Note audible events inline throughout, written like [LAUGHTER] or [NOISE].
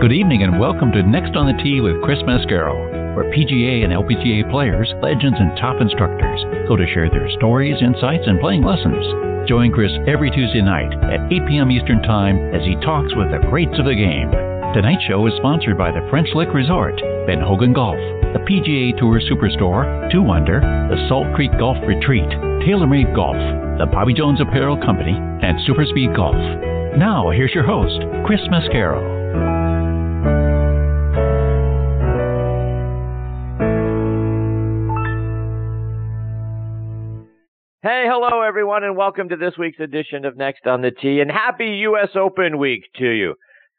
Good evening and welcome to Next on the Tee with Chris Mascaro, where PGA and LPGA players, legends, and top instructors go to share their stories, insights, and playing lessons. Join Chris every Tuesday night at 8 p.m. Eastern Time as he talks with the greats of the game. Tonight's show is sponsored by the French Lick Resort, Ben Hogan Golf, the PGA Tour Superstore, 2 Under, the Salt Creek Golf Retreat, TaylorMade Golf, the Bobby Jones Apparel Company, and Superspeed Golf. Now, here's your host, Chris Mascaro. Everyone, and welcome to this week's edition of Next on the Tee, and happy U.S. Open week to you.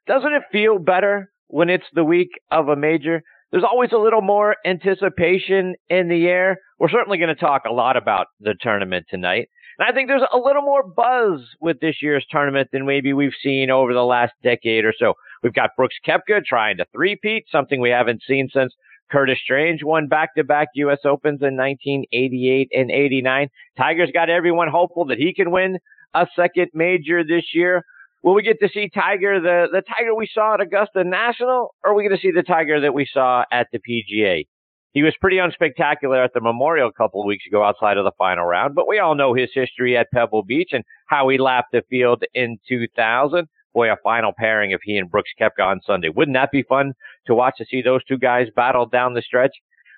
Doesn't it feel better when it's the week of a major? There's always a little more anticipation in the air. We're certainly going to talk a lot about the tournament tonight. And I think there's a little more buzz with this year's tournament than maybe we've seen over the last decade or so. We've got Brooks Koepka trying to three-peat, something we haven't seen since Curtis Strange won back to back U.S. Opens in 1988 and 89. Tiger's got everyone hopeful that he can win a second major this year. Will we get to see Tiger, the, the Tiger we saw at Augusta National, or are we going to see the Tiger that we saw at the PGA? He was pretty unspectacular at the Memorial a couple of weeks ago outside of the final round, but we all know his history at Pebble Beach and how he lapped the field in 2000 boy, a final pairing of he and Brooks Koepka on Sunday. Wouldn't that be fun to watch to see those two guys battle down the stretch?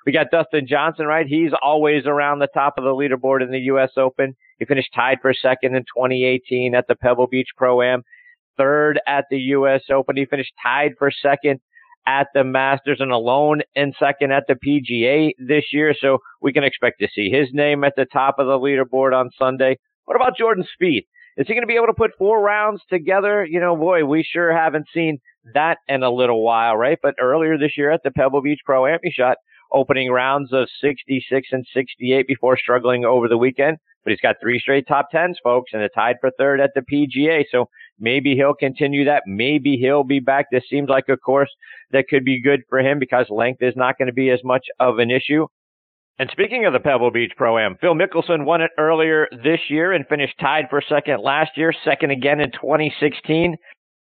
We got Dustin Johnson, right? He's always around the top of the leaderboard in the U.S. Open. He finished tied for second in 2018 at the Pebble Beach Pro Am, third at the U.S. Open. He finished tied for second at the Masters and alone in second at the PGA this year. So we can expect to see his name at the top of the leaderboard on Sunday. What about Jordan Spieth? Is he going to be able to put four rounds together? You know, boy, we sure haven't seen that in a little while, right? But earlier this year at the Pebble Beach Pro Am, he shot opening rounds of 66 and 68 before struggling over the weekend. But he's got three straight top tens, folks, and a tied for third at the PGA. So maybe he'll continue that. Maybe he'll be back. This seems like a course that could be good for him because length is not going to be as much of an issue. And speaking of the Pebble Beach Pro Am, Phil Mickelson won it earlier this year and finished tied for second last year, second again in 2016.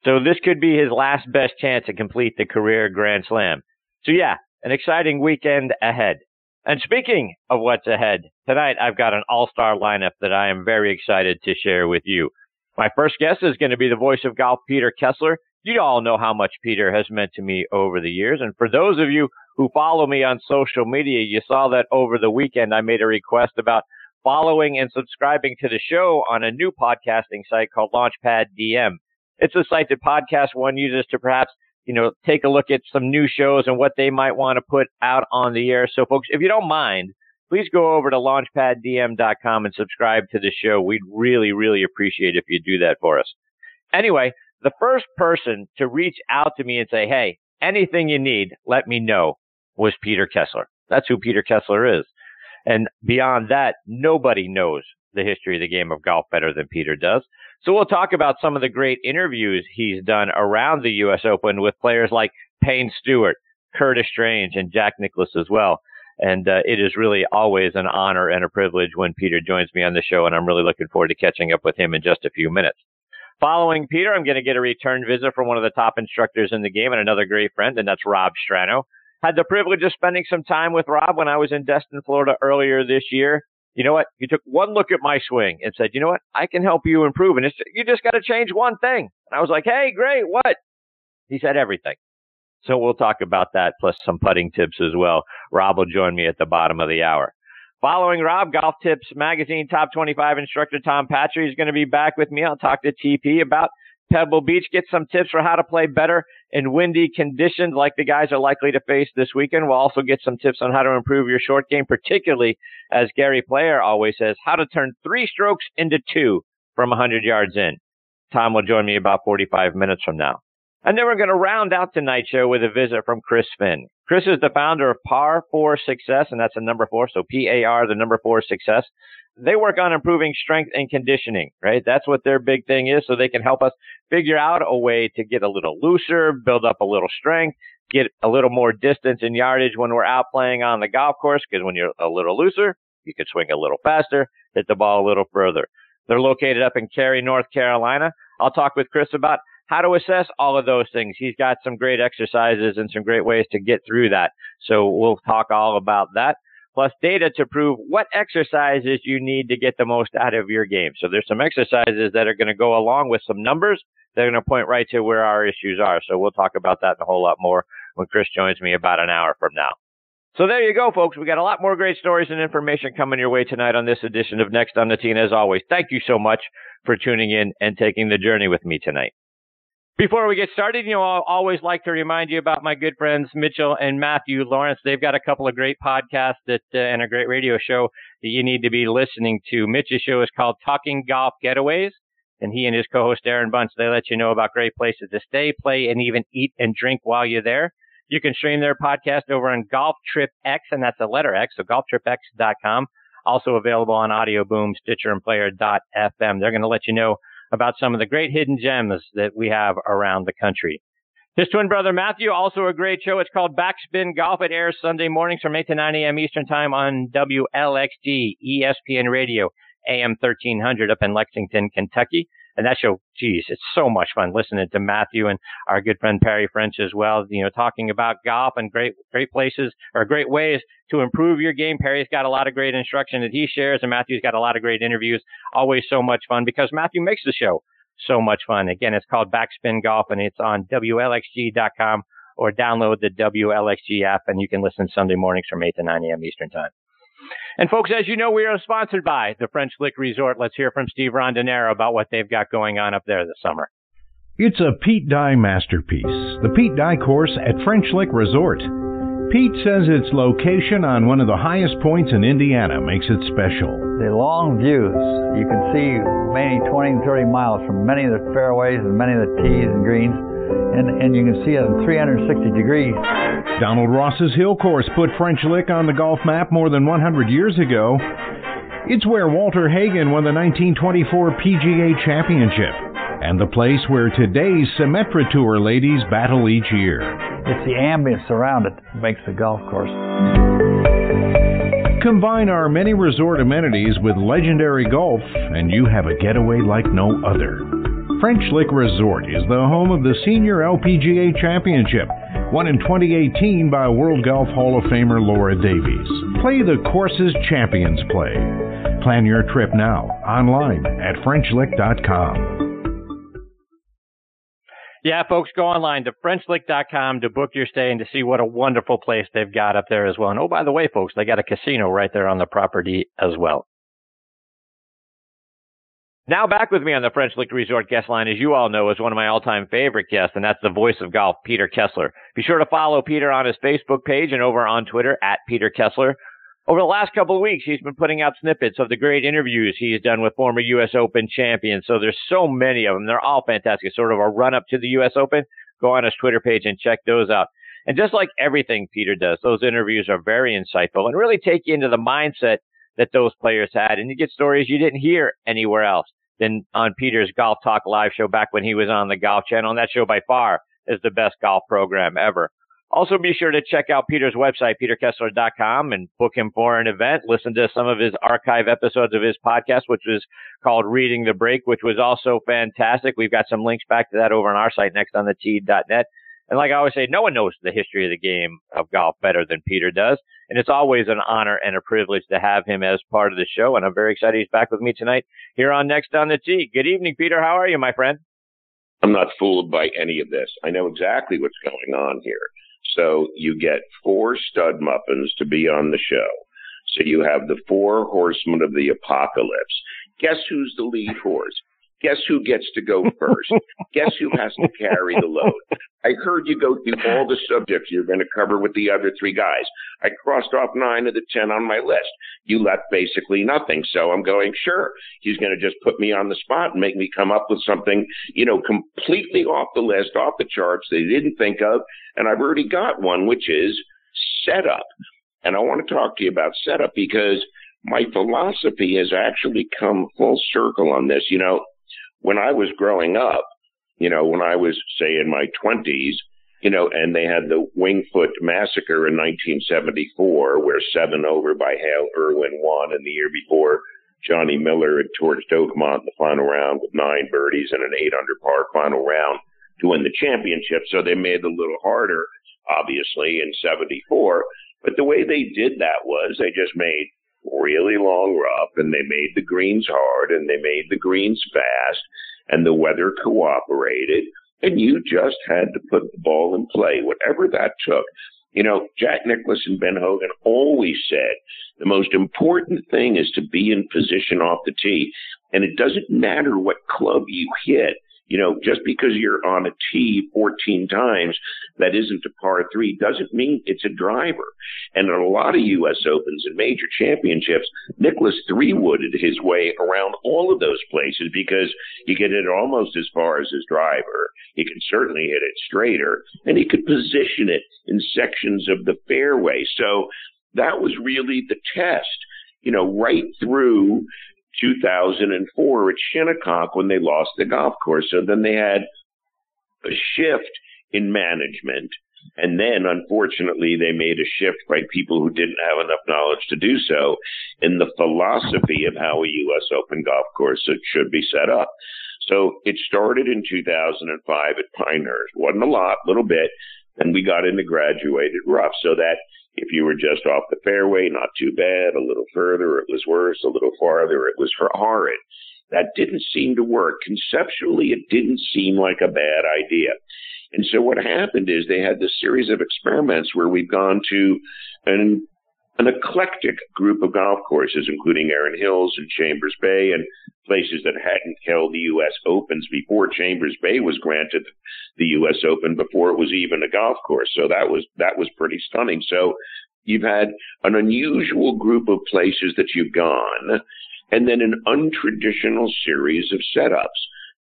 So this could be his last best chance to complete the career Grand Slam. So yeah, an exciting weekend ahead. And speaking of what's ahead, tonight I've got an all-star lineup that I am very excited to share with you. My first guest is going to be the voice of golf, Peter Kessler. You all know how much Peter has meant to me over the years. And for those of you who follow me on social media, you saw that over the weekend I made a request about following and subscribing to the show on a new podcasting site called Launchpad DM. It's a site that Podcast One uses to perhaps, you know, take a look at some new shows and what they might want to put out on the air. So folks, if you don't mind, please go over to launchpaddm.com and subscribe to the show. We'd really, really appreciate if you do that for us. Anyway, the first person to reach out to me and say, Hey, anything you need, let me know was Peter Kessler. That's who Peter Kessler is. And beyond that, nobody knows the history of the game of golf better than Peter does. So we'll talk about some of the great interviews he's done around the U.S. Open with players like Payne Stewart, Curtis Strange, and Jack Nicklaus as well. And uh, it is really always an honor and a privilege when Peter joins me on the show, and I'm really looking forward to catching up with him in just a few minutes. Following Peter, I'm going to get a return visit from one of the top instructors in the game and another great friend, and that's Rob Strano. Had the privilege of spending some time with Rob when I was in Destin, Florida earlier this year. You know what? He took one look at my swing and said, you know what? I can help you improve. And it's, you just got to change one thing. And I was like, hey, great. What? He said everything. So we'll talk about that plus some putting tips as well. Rob will join me at the bottom of the hour. Following Rob, Golf Tips Magazine top 25 instructor Tom Patri is going to be back with me. I'll talk to TP about Pebble Beach, get some tips for how to play better in windy conditions like the guys are likely to face this weekend. We'll also get some tips on how to improve your short game, particularly, as Gary Player always says, how to turn three strokes into two from 100 yards in. Tom will join me about 45 minutes from now. And then we're going to round out tonight's show with a visit from Chris Finn. Chris is the founder of Par 4 Success, and that's the number four, so P-A-R, the number four Success they work on improving strength and conditioning, right? That's what their big thing is. So they can help us figure out a way to get a little looser, build up a little strength, get a little more distance and yardage when we're out playing on the golf course. Cause when you're a little looser, you can swing a little faster, hit the ball a little further. They're located up in Cary, North Carolina. I'll talk with Chris about how to assess all of those things. He's got some great exercises and some great ways to get through that. So we'll talk all about that. Plus data to prove what exercises you need to get the most out of your game. So there's some exercises that are going to go along with some numbers. that are going to point right to where our issues are. So we'll talk about that a whole lot more when Chris joins me about an hour from now. So there you go, folks. We got a lot more great stories and information coming your way tonight on this edition of Next on the Tee. As always, thank you so much for tuning in and taking the journey with me tonight. Before we get started, you know, I always like to remind you about my good friends Mitchell and Matthew Lawrence. They've got a couple of great podcasts that, uh, and a great radio show that you need to be listening to. Mitch's show is called Talking Golf Getaways, and he and his co-host Aaron Bunce they let you know about great places to stay, play, and even eat and drink while you're there. You can stream their podcast over on Golf Trip X, and that's a letter X, so golftripx.com. Also available on Audio Boom, Stitcher, and Player.fm. They're going to let you know about some of the great hidden gems that we have around the country. His twin brother Matthew, also a great show. It's called Backspin Golf. It airs Sunday mornings from 8 to 9 a.m. Eastern Time on WLXG, ESPN Radio, AM 1300 up in Lexington, Kentucky. And that show, geez, it's so much fun listening to Matthew and our good friend Perry French as well, you know, talking about golf and great, great places or great ways to improve your game. Perry's got a lot of great instruction that he shares and Matthew's got a lot of great interviews. Always so much fun because Matthew makes the show so much fun. Again, it's called Backspin Golf and it's on WLXG.com or download the WLXG app and you can listen Sunday mornings from 8 to 9 a.m. Eastern Time. And folks, as you know, we are sponsored by the French Lick Resort. Let's hear from Steve Rondinero about what they've got going on up there this summer. It's a Pete Dye masterpiece, the Pete Dye course at French Lick Resort. Pete says its location on one of the highest points in Indiana makes it special. The long views, you can see many 20 and 30 miles from many of the fairways and many of the tees and greens and, and you can see it in 360 degrees. Donald Ross's Hill Course put French Lick on the golf map more than 100 years ago. It's where Walter Hagen won the 1924 PGA Championship, and the place where today's Symetra Tour ladies battle each year. It's the ambience around it that makes the golf course. Combine our many resort amenities with legendary golf, and you have a getaway like no other. French Lick Resort is the home of the Senior LPGA Championship, won in 2018 by World Golf Hall of Famer Laura Davies. Play the courses champions play. Plan your trip now online at FrenchLick.com. Yeah, folks, go online to FrenchLick.com to book your stay and to see what a wonderful place they've got up there as well. And oh, by the way, folks, they got a casino right there on the property as well. Now back with me on the French Lick Resort guest line, as you all know, is one of my all-time favorite guests, and that's the voice of golf, Peter Kessler. Be sure to follow Peter on his Facebook page and over on Twitter at Peter Kessler. Over the last couple of weeks, he's been putting out snippets of the great interviews he's done with former U.S. Open champions. So there's so many of them. They're all fantastic. Sort of a run up to the U.S. Open. Go on his Twitter page and check those out. And just like everything Peter does, those interviews are very insightful and really take you into the mindset that those players had. And you get stories you didn't hear anywhere else than on Peter's Golf Talk live show back when he was on the Golf Channel. And that show by far is the best golf program ever. Also, be sure to check out Peter's website, peterkessler.com, and book him for an event. Listen to some of his archive episodes of his podcast, which was called Reading the Break, which was also fantastic. We've got some links back to that over on our site, nextonthetee.net. And like I always say, no one knows the history of the game of golf better than Peter does. And it's always an honor and a privilege to have him as part of the show. And I'm very excited he's back with me tonight here on Next on the Tee. Good evening, Peter. How are you, my friend? I'm not fooled by any of this. I know exactly what's going on here. So you get four stud muffins to be on the show. So you have the four horsemen of the apocalypse. Guess who's the lead horse? Guess who gets to go [LAUGHS] first? Guess who has to carry the load? I heard you go through all the subjects you're going to cover with the other three guys. I crossed off nine of the ten on my list. You left basically nothing. So I'm going, sure, he's going to just put me on the spot and make me come up with something, you know, completely off the list, off the charts they didn't think of. And I've already got one, which is setup. And I want to talk to you about setup because my philosophy has actually come full circle on this. You know, when I was growing up, you know, when I was, say, in my 20s, you know, and they had the Winged Foot massacre in 1974, where seven over by Hale Irwin won, and the year before, Johnny Miller had torched Oakmont in the final round with nine birdies and an eight under par final round. to win the championship. So they made it a little harder, obviously, in 74. But the way they did that was they just made really long rough and they made the greens hard and they made the greens fast and the weather cooperated and you just had to put the ball in play, whatever that took. You know, Jack Nicklaus and Ben Hogan always said the most important thing is to be in position off the tee. And it doesn't matter what club you hit. You know, just because you're on a tee 14 times that isn't a par three doesn't mean it's a driver. And in a lot of U.S. Opens and major championships, Nicklaus three wooded his way around all of those places because he could hit it almost as far as his driver. He could certainly hit it straighter and he could position it in sections of the fairway. So that was really the test, you know, right through 2004 at Shinnecock when they lost the golf course. So then they had a shift in management. And then, unfortunately, they made a shift by people who didn't have enough knowledge to do so in the philosophy of how a U.S. Open golf course should be set up. So it started in 2005 at Pinehurst. Wasn't a lot, little bit. And we got into graduated rough so that if you were just off the fairway, not too bad. A little further, it was worse. A little farther, it was horrid. That didn't seem to work. Conceptually, it didn't seem like a bad idea. And so what happened is they had this series of experiments where we've gone to an an eclectic group of golf courses, including Erin Hills and Chambers Bay and places that hadn't held the U.S. Opens before Chambers Bay was granted the U.S. Open before it was even a golf course. So that was that was pretty stunning. So you've had an unusual group of places that you've gone, and then an untraditional series of setups.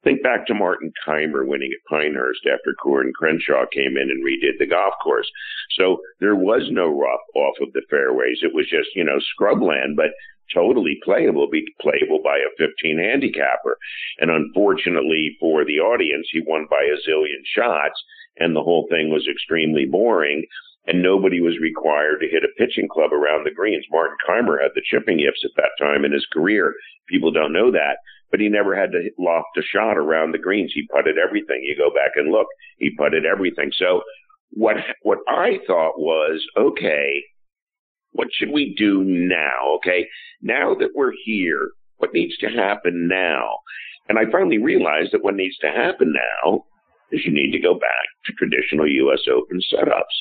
Think back to Martin Kaymer winning at Pinehurst after Coore Crenshaw came in and redid the golf course. So there was no rough off of the fairways. It was just, you know, scrubland, but totally playable, be playable by a 15 handicapper. And unfortunately for the audience, he won by a zillion shots and the whole thing was extremely boring and nobody was required to hit a pitching club around the greens. Martin Kaymer had the chipping yips at that time in his career. People don't know that but he never had to loft a shot around the greens. He putted everything. You go back and look, he putted everything. So what what I thought was, okay, what should we do now? Okay, now that we're here, what needs to happen now? And I finally realized that what needs to happen now is you need to go back to traditional U.S. Open setups.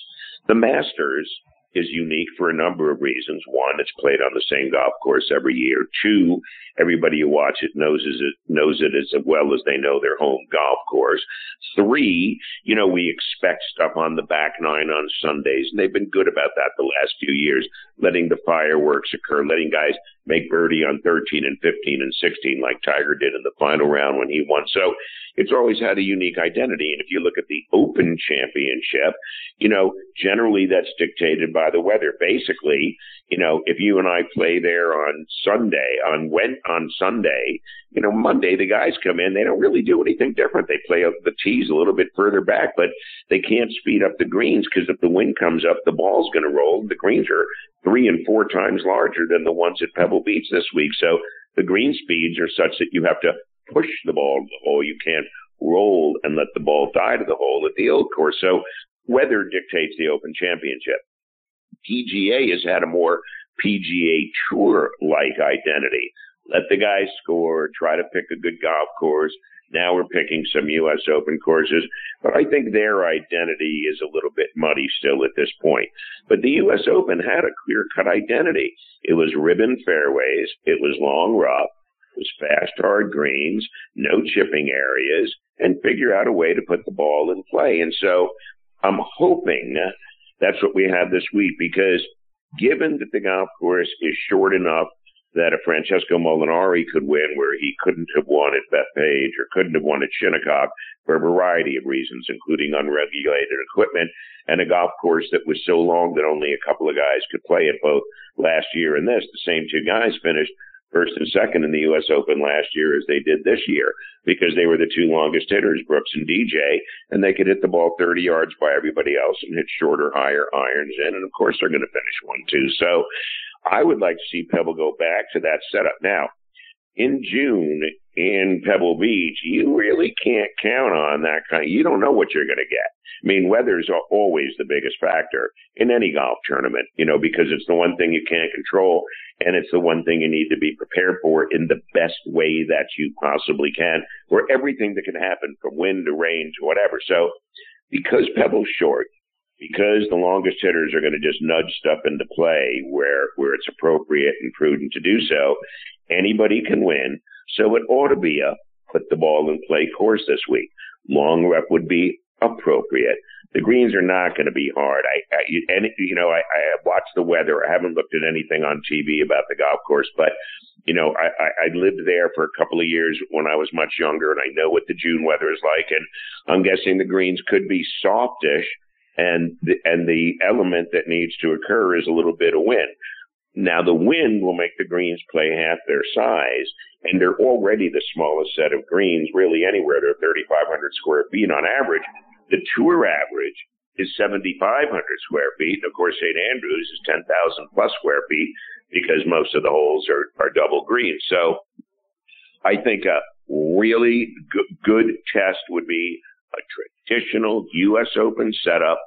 The Masters is unique for a number of reasons. One, it's played on the same golf course every year. Two, everybody who watches it knows it knows it as well as they know their home golf course. Three, you know, we expect stuff on the back nine on Sundays, and they've been good about that the last few years, letting the fireworks occur, letting guys make birdie on 13 and 15 and 16 like Tiger did in the final round when he won. So it's always had a unique identity. And if you look at the Open Championship, you know, generally that's dictated by the weather. Basically, you know, if you and I play there on Sunday, on when on Sunday, you know, Monday the guys come in, they don't really do anything different. They play the tees a little bit further back, but they can't speed up the greens because if the wind comes up, the ball's going to roll. The greens are three and four times larger than the ones at Pebble Beach this week. So the green speeds are such that you have to push the ball to the hole. You can't roll and let the ball die to the hole at the old course. So weather dictates the Open Championship. PGA has had a more PGA Tour like identity. Let the guys score, try to pick a good golf course. Now we're picking some U.S. Open courses, but I think their identity is a little bit muddy still at this point. But the U.S. Open had a clear cut identity. It was ribbon fairways. It was long rough. It was fast, hard greens, no chipping areas, and figure out a way to put the ball in play. And so I'm hoping that's what we have this week because given that the golf course is short enough that a Francesco Molinari could win where he couldn't have won at Bethpage or couldn't have won at Shinnecock for a variety of reasons, including unregulated equipment and a golf course that was so long that only a couple of guys could play it both last year and this. The same two guys finished first and second in the U.S. Open last year as they did this year because they were the two longest hitters, Brooks and DJ, and they could hit the ball 30 yards by everybody else and hit shorter, higher irons in. And of course, they're going to finish one, two. So I would like to see Pebble go back to that setup. Now, in June, in Pebble Beach, you really can't count on that kind. Of, you don't know what you're going to get. I mean, weather's always the biggest factor in any golf tournament, you know, because it's the one thing you can't control and it's the one thing you need to be prepared for in the best way that you possibly can for everything that can happen from wind to rain to whatever. So because Pebble's short, because the longest hitters are going to just nudge stuff into play where, where it's appropriate and prudent to do so, anybody can win. So it ought to be a put the ball in play course this week. Long rep would be appropriate. The greens are not going to be hard. I, I and you know, I, I watched the weather. I haven't looked at anything on TV about the golf course, but you know, I, I, I lived there for a couple of years when I was much younger, and I know what the June weather is like. And I'm guessing the greens could be softish, and the, and the element that needs to occur is a little bit of wind. Now the wind will make the greens play half their size, and they're already the smallest set of greens really anywhere. They're 3,500 square feet on average. The tour average is 7,500 square feet. And Of course, St. Andrews is 10,000 plus square feet because most of the holes are, are double green. So I think a really good test would be a traditional U.S. Open setup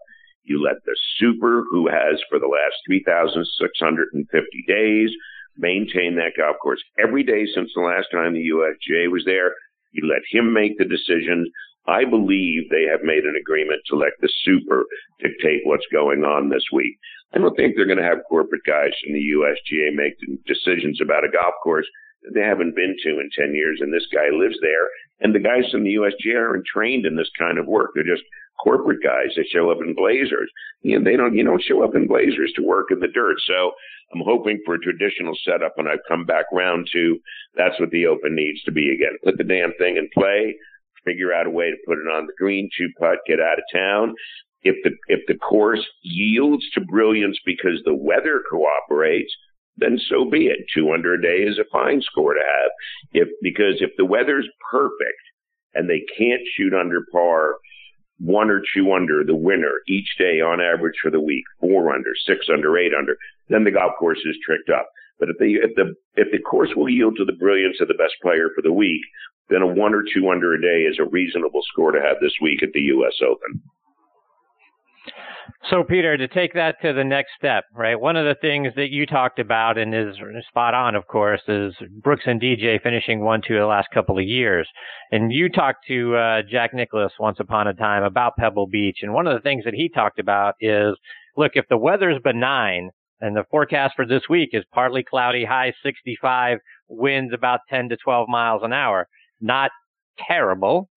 you let the super, who has for the last 3,650 days, maintain that golf course every day since the last time the USGA was there. You let him make the decision. I believe they have made an agreement to let the super dictate what's going on this week. I don't think they're going to have corporate guys from the USGA make decisions about a golf course that they haven't been to in 10 years, and this guy lives there. And the guys from the USGA aren't trained in this kind of work. They're just corporate guys that show up in blazers. You know, they don't you don't show up in blazers to work in the dirt. So I'm hoping for a traditional setup and I've come back round to that's what the open needs to be again. Put the damn thing in play, figure out a way to put it on the green, two putt, get out of town. If the if the course yields to brilliance because the weather cooperates, then so be it. Two under a day is a fine score to have. If because if the weather's perfect and they can't shoot under par one or two under the winner each day on average for the week, four under, six under, eight under, then the golf course is tricked up. But if the if the if the course will yield to the brilliance of the best player for the week, then a one or two under a day is a reasonable score to have this week at the U.S. Open. So, Peter, to take that to the next step, right? One of the things that you talked about and is spot on, of course, is Brooks and DJ finishing one, two the last couple of years. And you talked to uh, Jack Nicklaus once upon a time about Pebble Beach. And one of the things that he talked about is look, if the weather's benign and the forecast for this week is partly cloudy, high 65, winds about 10 to 12 miles an hour, not terrible.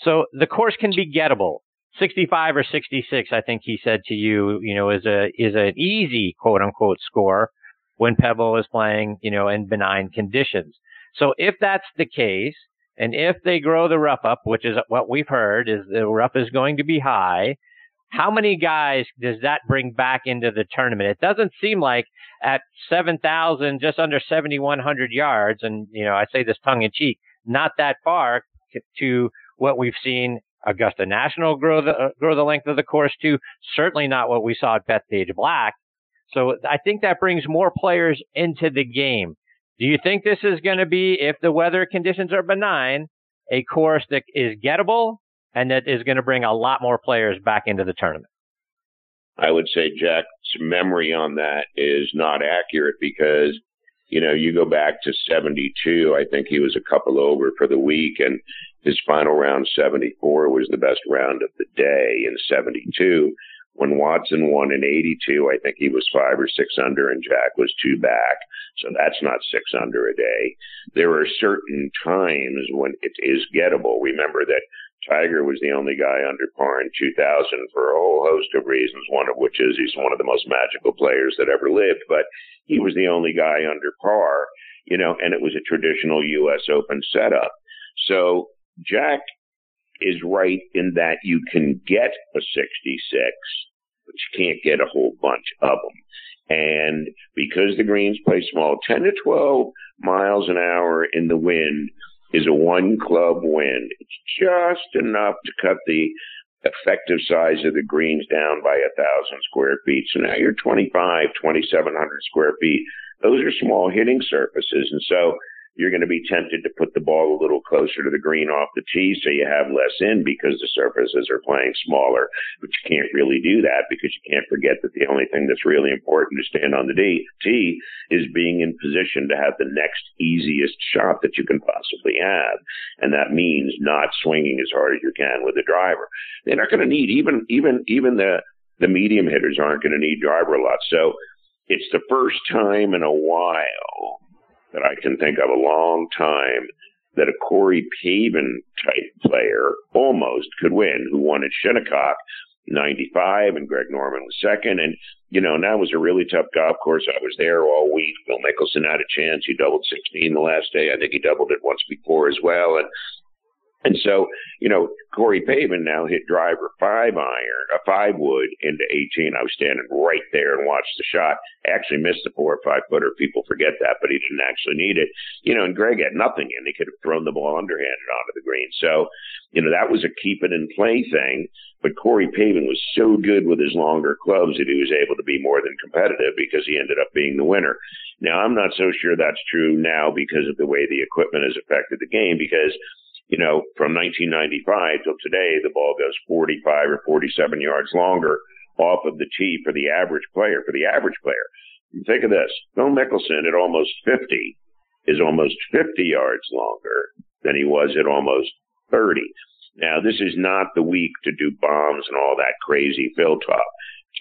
So the course can be gettable 65 or 66, I think he said to you, you know, is a is an easy quote unquote score when Pebble is playing, you know, in benign conditions. So if that's the case, and if they grow the rough up, which is what we've heard, is the rough is going to be high. How many guys does that bring back into the tournament? It doesn't seem like at 7,000, just under 7,100 yards, and, you know, I say this tongue in cheek, not that far to what we've seen Augusta National grow the uh, grow the length of the course to. Certainly not what we saw at Bethpage Black. So I think that brings more players into the game. Do you think this is going to be, if the weather conditions are benign, a course that is gettable and that is going to bring a lot more players back into the tournament? I would say Jack's memory on that is not accurate because you know, you go back to 72, I think he was a couple over for the week, and his final round 74 was the best round of the day in 72. When Watson won in 82, I think he was five or six under and Jack was two back. So that's not six under a day. There are certain times when it is gettable. Remember that Tiger was the only guy under par in 2000 for a whole host of reasons, one of which is he's one of the most magical players that ever lived, but he was the only guy under par, you know, and it was a traditional U.S. Open setup. So Jack is right in that you can get a 66, but you can't get a whole bunch of them. And because the greens play small, 10 to 12 miles an hour in the wind is a one club wind. It's just enough to cut the effective size of the greens down by a thousand square feet. So now you're 25, 2,700 square feet. Those are small hitting surfaces. And so you're going to be tempted to put the ball a little closer to the green off the tee so you have less in because the surfaces are playing smaller. But you can't really do that because you can't forget that the only thing that's really important to stand on the tee is being in position to have the next easiest shot that you can possibly have. And that means not swinging as hard as you can with the driver. They're not going to need even, even, even the, the medium hitters aren't going to need driver a lot. So it's the first time in a while that I can think of a long time that a Corey Pavin type player almost could win, who won at Shinnecock 95 and Greg Norman was second. And, you know, and that was a really tough golf course. I was there all week. Phil Mickelson had a chance. He doubled 16 the last day. I think he doubled it once before as well. And and so, you know, Corey Pavin now hit driver five iron, a five wood into 18. I was standing right there and watched the shot. Actually missed the four or five footer. People forget that, but he didn't actually need it. You know, and Greg had nothing in. He could have thrown the ball underhanded onto the green. So, you know, that was a keep it in play thing. But Corey Pavin was so good with his longer clubs that he was able to be more than competitive because he ended up being the winner. Now, I'm not so sure that's true now because of the way the equipment has affected the game because you know, from 1995 till today, the ball goes 45 or 47 yards longer off of the tee for the average player. For the average player, think of this: Phil Mickelson at almost 50 is almost 50 yards longer than he was at almost 30. Now, this is not the week to do bombs and all that crazy Phil talk.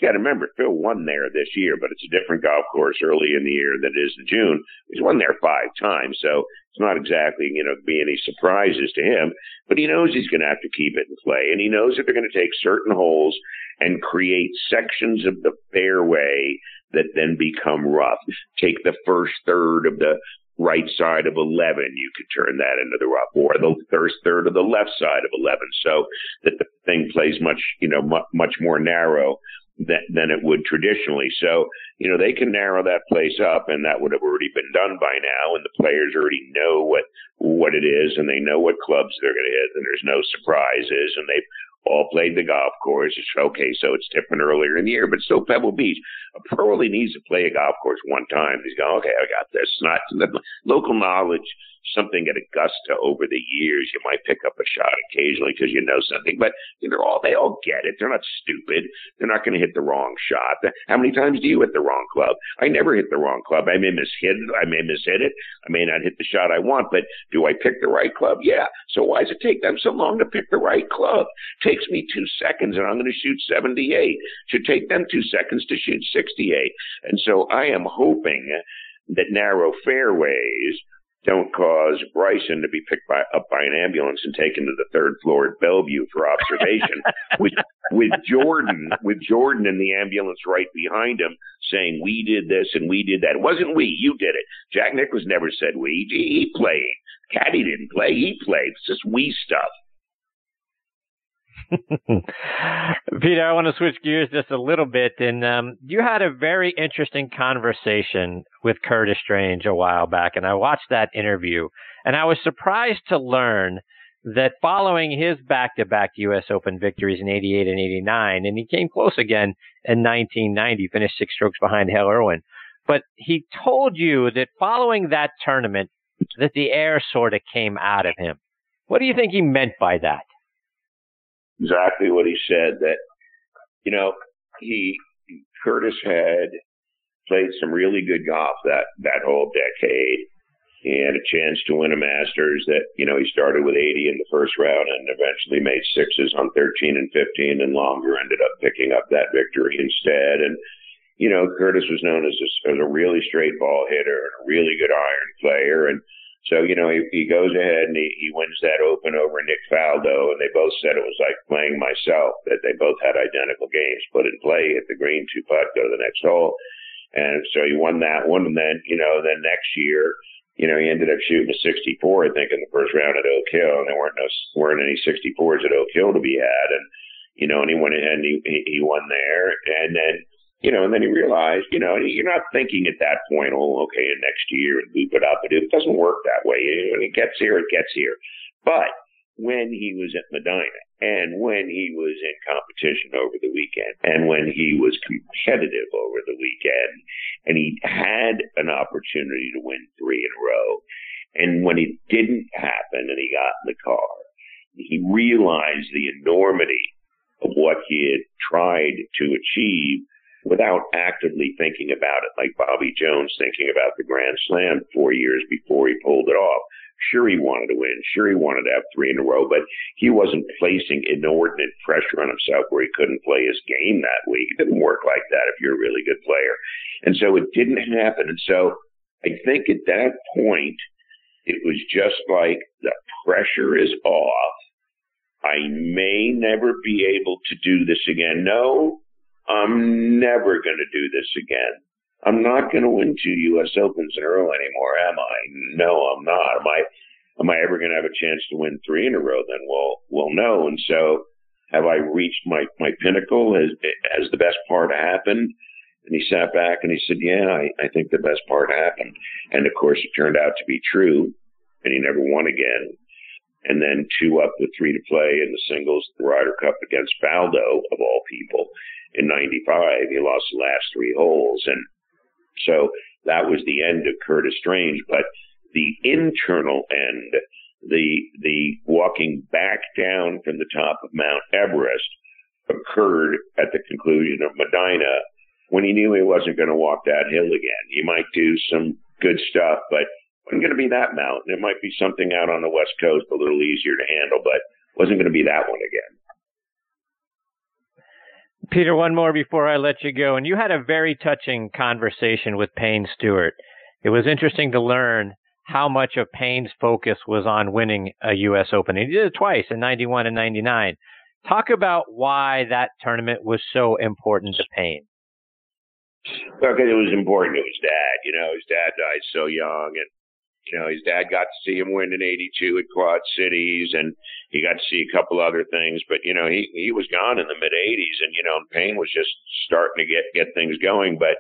You got to remember, Phil won there this year, but it's a different golf course early in the year than it is in June. He's won there five times, so it's not exactly, you know, be any surprises to him, but he knows he's going to have to keep it in play. And he knows that they're going to take certain holes and create sections of the fairway that then become rough. Take the first third of the right side of 11, you could turn that into the rough, or the first third of the left side of 11, so that the thing plays much, you know, much more narrow than, than it would traditionally. So, you know, they can narrow that place up and that would have already been done by now. And the players already know what, what it is and they know what clubs they're going to hit and there's no surprises and they've all played the golf course. It's okay. So it's different earlier in the year, but still Pebble Beach. A pro only needs to play a golf course one time. He's going, okay, I got this. Not local knowledge something at Augusta over the years. You might pick up a shot occasionally because you know something, but they're all they all get it. They're not stupid. They're not going to hit the wrong shot. How many times do you hit the wrong club? I never hit the wrong club. I may miss hit it. I may miss hit it. I may not hit the shot I want, but do I pick the right club? Yeah. So why does it take them so long to pick the right club? It takes me two seconds, and I'm going to shoot 78. It should take them two seconds to shoot 68. And so I am hoping that narrow fairways don't cause Bryson to be picked by, up by an ambulance and taken to the third floor at Bellevue for observation [LAUGHS] with with Jordan with Jordan in the ambulance right behind him saying we did this and we did that. It wasn't we, you did it. Jack Nicklaus never said we. He played. Caddy didn't play. He played. It's just we stuff. [LAUGHS] Peter, I want to switch gears just a little bit. And um, you had a very interesting conversation with Curtis Strange a while back, and I watched that interview, and I was surprised to learn that following his back-to-back U.S. Open victories in '88 and '89, and he came close again in 1990, finished six strokes behind Hale Irwin. But he told you that following that tournament, that the air sort of came out of him. What do you think he meant by that? exactly what he said that, you know, he, Curtis had played some really good golf that, that whole decade. He had a chance to win a Masters that, you know, he started with 80 in the first round and eventually made sixes on 13 and 15 and Langer ended up picking up that victory instead. And, you know, Curtis was known as a, as a really straight ball hitter and a really good iron player. And, so, you know, he, he goes ahead and he, he wins that open over Nick Faldo, and they both said it was like playing myself, that they both had identical games put in play, hit the green, two putt, go to the next hole. And so he won that one. And then, you know, then next year, you know, he ended up shooting a 64, I think, in the first round at Oak Hill, and there weren't no weren't any 64s at Oak Hill to be had. And you know, and he went and he he won there, and then you know, and then he realized, you know, you're not thinking at that point, oh, okay, next year and move it up. But it doesn't work that way. When it gets here, it gets here. But when he was at Medinah and when he was in competition over the weekend and when he was competitive over the weekend and he had an opportunity to win three in a row And when it didn't happen and he got in the car, he realized the enormity of what he had tried to achieve without actively thinking about it, like Bobby Jones thinking about the Grand Slam four years before he pulled it off. Sure, he wanted to win. Sure, he wanted to have three in a row, but he wasn't placing inordinate pressure on himself where he couldn't play his game that week. It didn't work like that if you're a really good player. And so it didn't happen. And so I think at that point, it was just like the pressure is off. I may never be able to do this again. No, I'm never going to do this again. I'm not going to win two U.S. Opens in a row anymore, am I? No, I'm not. Am I? Am I ever going to have a chance to win three in a row? Then we'll we'll know. And so, have I reached my my pinnacle? Has has the best part happened? And he sat back and he said, "Yeah, I, I think the best part happened." And of course, it turned out to be true. And he never won again. And then two up with three to play in the singles, the Ryder Cup against Faldo of all people in '95. He lost the last three holes, and so that was the end of Curtis Strange. But the internal end, the the walking back down from the top of Mount Everest, occurred at the conclusion of Medinah when he knew he wasn't going to walk that hill again. He might do some good stuff, but wasn't going to be that mountain. It might be something out on the west coast, a little easier to handle, but wasn't going to be that one again. Peter, one more before I let you go. And you had a very touching conversation with Payne Stewart. It was interesting to learn how much of Payne's focus was on winning a U.S. Open. He did it twice in 91 and 99. Talk about why that tournament was so important to Payne. Because it was important to his dad. You know, his dad died so young, and you know, his dad got to see him win in '82 at Quad Cities, and he got to see a couple other things. But you know, he he was gone in the mid '80s, and you know, Payne was just starting to get get things going. But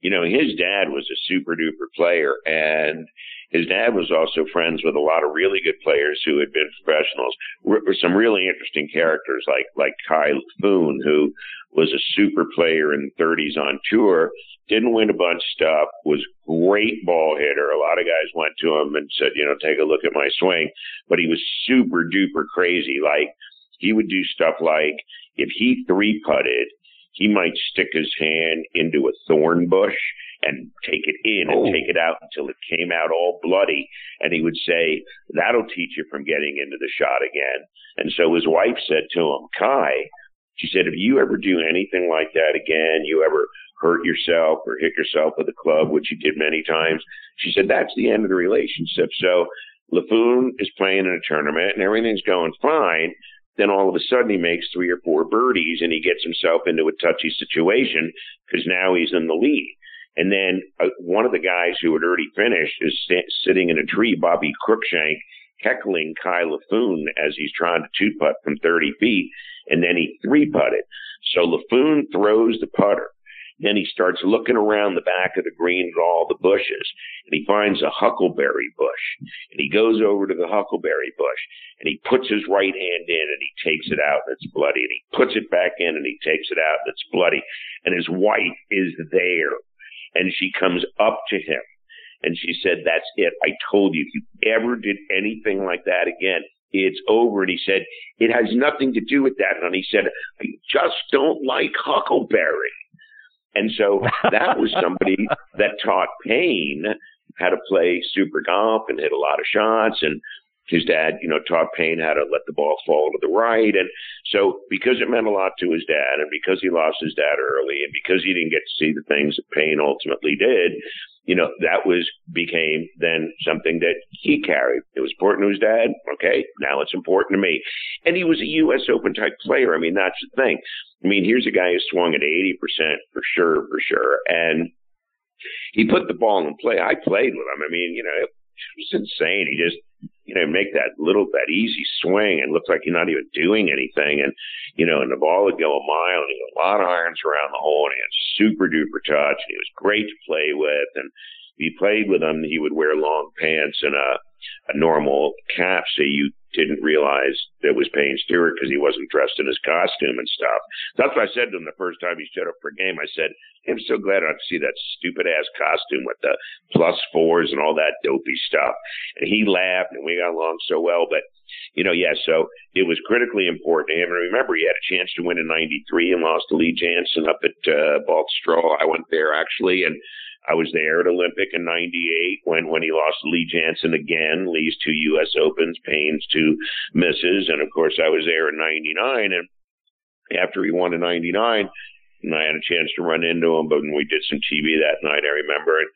you know, his dad was a super duper player, and his dad was also friends with a lot of really good players who had been professionals. Were some really interesting characters like like Ky Laffoon, who was a super player in the 30s on tour, didn't win a bunch of stuff, was great ball hitter. A lot of guys went to him and said, you know, take a look at my swing, but he was super duper crazy. Like he would do stuff like if he three putted, he might stick his hand into a thorn bush and take it in and oh. take it out until it came out all bloody. And he would say, that'll teach you from getting into the shot again. And so his wife said to him, Ky, she said, if you ever do anything like that again, you ever hurt yourself or hit yourself with a club, which you did many times, she said, that's the end of the relationship. So Laffoon is playing in a tournament and everything's going fine. Then all of a sudden he makes three or four birdies and he gets himself into a touchy situation because now he's in the lead. And then uh, one of the guys who had already finished is sitting in a tree, Bobby Cruikshank, heckling Ky Laffoon as he's trying to two putt from 30 feet, and then he three putted. So Laffoon throws the putter. Then he starts looking around the back of the green at all the bushes, and he finds a huckleberry bush. And he goes over to the huckleberry bush, and he puts his right hand in, and he takes it out, and it's bloody. And he puts it back in, and he takes it out, and it's bloody. And his wife is there and she comes up to him and she said, That's it. I told you, if you ever did anything like that again, it's over. And he said, It has nothing to do with that. And he said, I just don't like Huckleberry. And so that was [LAUGHS] somebody that taught Payne how to play super golf and hit a lot of shots and his dad, you know, taught Payne how to let the ball fall to the right. And so because it meant a lot to his dad and because he lost his dad early and because he didn't get to see the things that Payne ultimately did, you know, that was became then something that he carried. It was important to his dad. Okay. Now it's important to me. And he was a U.S. Open type player. I mean, that's the thing. I mean, here's a guy who swung at 80% for sure, for sure. And he put the ball in play. I played with him. I mean, you know, it was insane. He just, you know, make that little, that easy swing and looks like you're not even doing anything. And, you know, and the ball would go a mile and he had a lot of irons around the hole and he had super duper touch and he was great to play with. And if you played with him, he would wear long pants and a, a normal cap. So you didn't realize that it was Payne Stewart because he wasn't dressed in his costume and stuff. That's what I said to him the first time he showed up for a game. I said, I'm so glad I don't see that stupid ass costume with the plus fours and all that dopey stuff. And he laughed and we got along so well. But, you know, yeah, so it was critically important to him. And remember, he had a chance to win in 93 and lost to Lee Janzen up at uh, Straw. I went there actually. And I was there at Olympic in '98 when when he lost Lee Janzen again, Lee's two U.S. Opens, Payne's two misses, and of course I was there in '99. And after he won in '99, and I had a chance to run into him, but we did some TV that night, I remember, and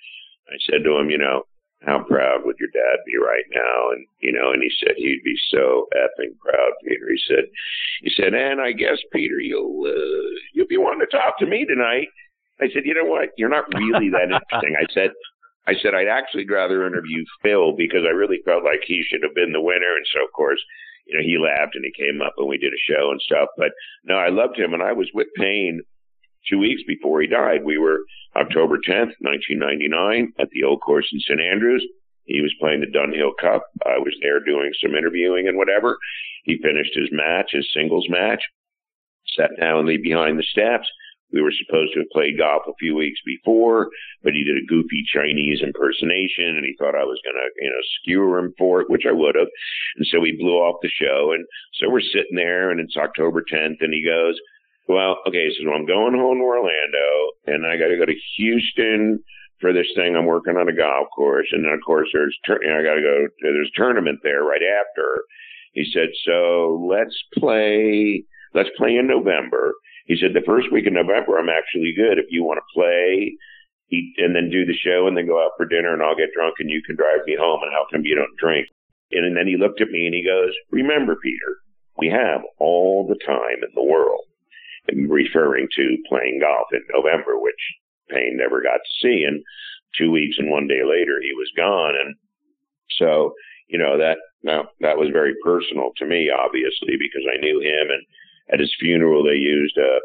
I said to him, you know, how proud would your dad be right now? And you know, and he said he'd be so effing proud, Peter. He said, he said, and I guess Peter, you'll uh, you'll be wanting to talk to me tonight. I said, you know what? You're not really that [LAUGHS] interesting. I said, I said, I'd actually rather interview Phil because I really felt like he should have been the winner. And so, of course, you know, he laughed and he came up and we did a show and stuff. But no, I loved him. And I was with Payne two weeks before he died. We were October 10th, 1999 at the old course in St. Andrews. He was playing the Dunhill Cup. I was there doing some interviewing and whatever. He finished his match, his singles match, sat down and behind the steps we were supposed to have played golf a few weeks before, but he did a goofy Chinese impersonation and he thought I was going to, you know, skewer him for it, which I would have. And so we blew off the show. And so we're sitting there and it's October 10th and he goes, well, okay, so I'm going home to Orlando and I got to go to Houston for this thing. I'm working on a golf course. And then of course there's, know, I got to go, there's a tournament there right after. He said, so let's play, let's play in November he said, the first week in November, I'm actually good. If you want to play, eat, and then do the show and then go out for dinner and I'll get drunk and you can drive me home. And how come you don't drink? And, and then he looked at me and he goes, remember, Peter, we have all the time in the world. And referring to playing golf in November, which Payne never got to see. And two weeks and one day later, he was gone. And so, you know, that, now that was very personal to me, obviously, because I knew him and at his funeral, they used a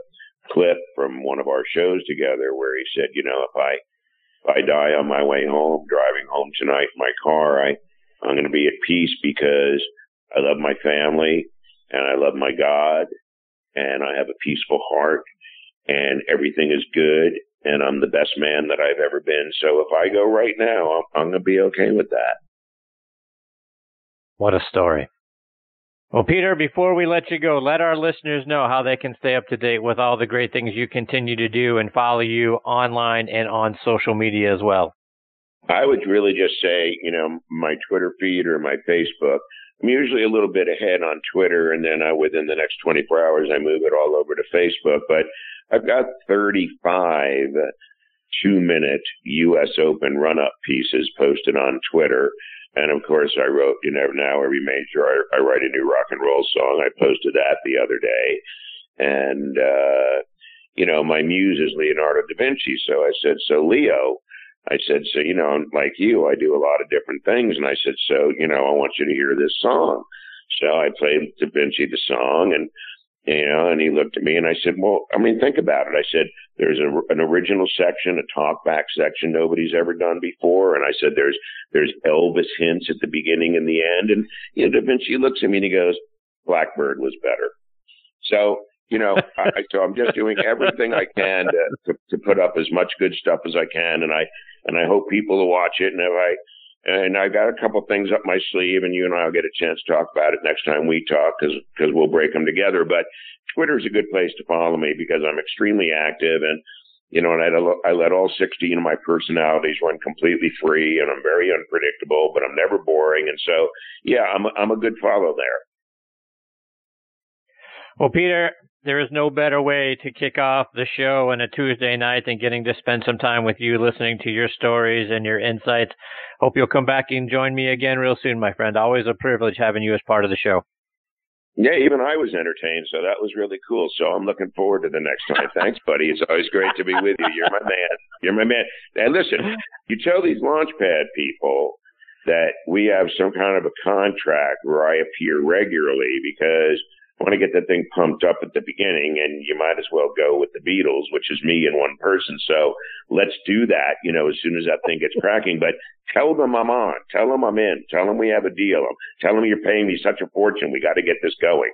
clip from one of our shows together where he said, you know, if I if I die on my way home, driving home tonight in my car, I I'm going to be at peace because I love my family and I love my God and I have a peaceful heart and everything is good and I'm the best man that I've ever been. So if I go right now, I'm, I'm going to be okay with that. What a story. Well, Peter, before we let you go, let our listeners know how they can stay up to date with all the great things you continue to do and follow you online and on social media as well. I would really just say, you know, my Twitter feed or my Facebook. I'm usually a little bit ahead on Twitter, and then I, within the next 24 hours, I move it all over to Facebook. But I've got 35 two minute U.S. Open run up pieces posted on Twitter. And of course, I wrote, you know, now every major, I, I write a new rock and roll song. I posted that the other day. And, uh, you know, my muse is Leonardo da Vinci. So I said, so Leo, I said, so, you know, like you, I do a lot of different things. And I said, so, you know, I want you to hear this song. So I played Da Vinci the song and you know, and he looked at me and I said, well, I mean, think about it. I said, there's a, an original section, a talkback section nobody's ever done before. And I said, there's, there's Elvis hints at the beginning and the end. And, you know, Da Vinci looks at me and he goes, Blackbird was better. So, you know, I, so I'm just doing everything I can to, to, to put up as much good stuff as I can. And I, and I hope people will watch it. And if I, and I got a couple things up my sleeve, and you and I will get a chance to talk about it next time we talk because we'll break them together. But Twitter is a good place to follow me because I'm extremely active and you know, and I, I let all 16 of my personalities run completely free, and I'm very unpredictable, but I'm never boring, and so yeah, I'm I'm a good follow there. Well, Peter, there is no better way to kick off the show on a Tuesday night than getting to spend some time with you, listening to your stories and your insights. Hope you'll come back and join me again real soon, my friend. Always a privilege having you as part of the show. Yeah, even I was entertained, so that was really cool. So I'm looking forward to the next [LAUGHS] time. Thanks, buddy. It's always great to be with you. You're my man. You're my man. And listen, you tell these launchpad people that we have some kind of a contract where I appear regularly because want to get that thing pumped up at the beginning, and you might as well go with the Beatles, which is me and one person. So let's do that, you know, as soon as that thing gets cracking. But tell them I'm on. Tell them I'm in. Tell them we have a deal. Tell them you're paying me such a fortune. We got to get this going.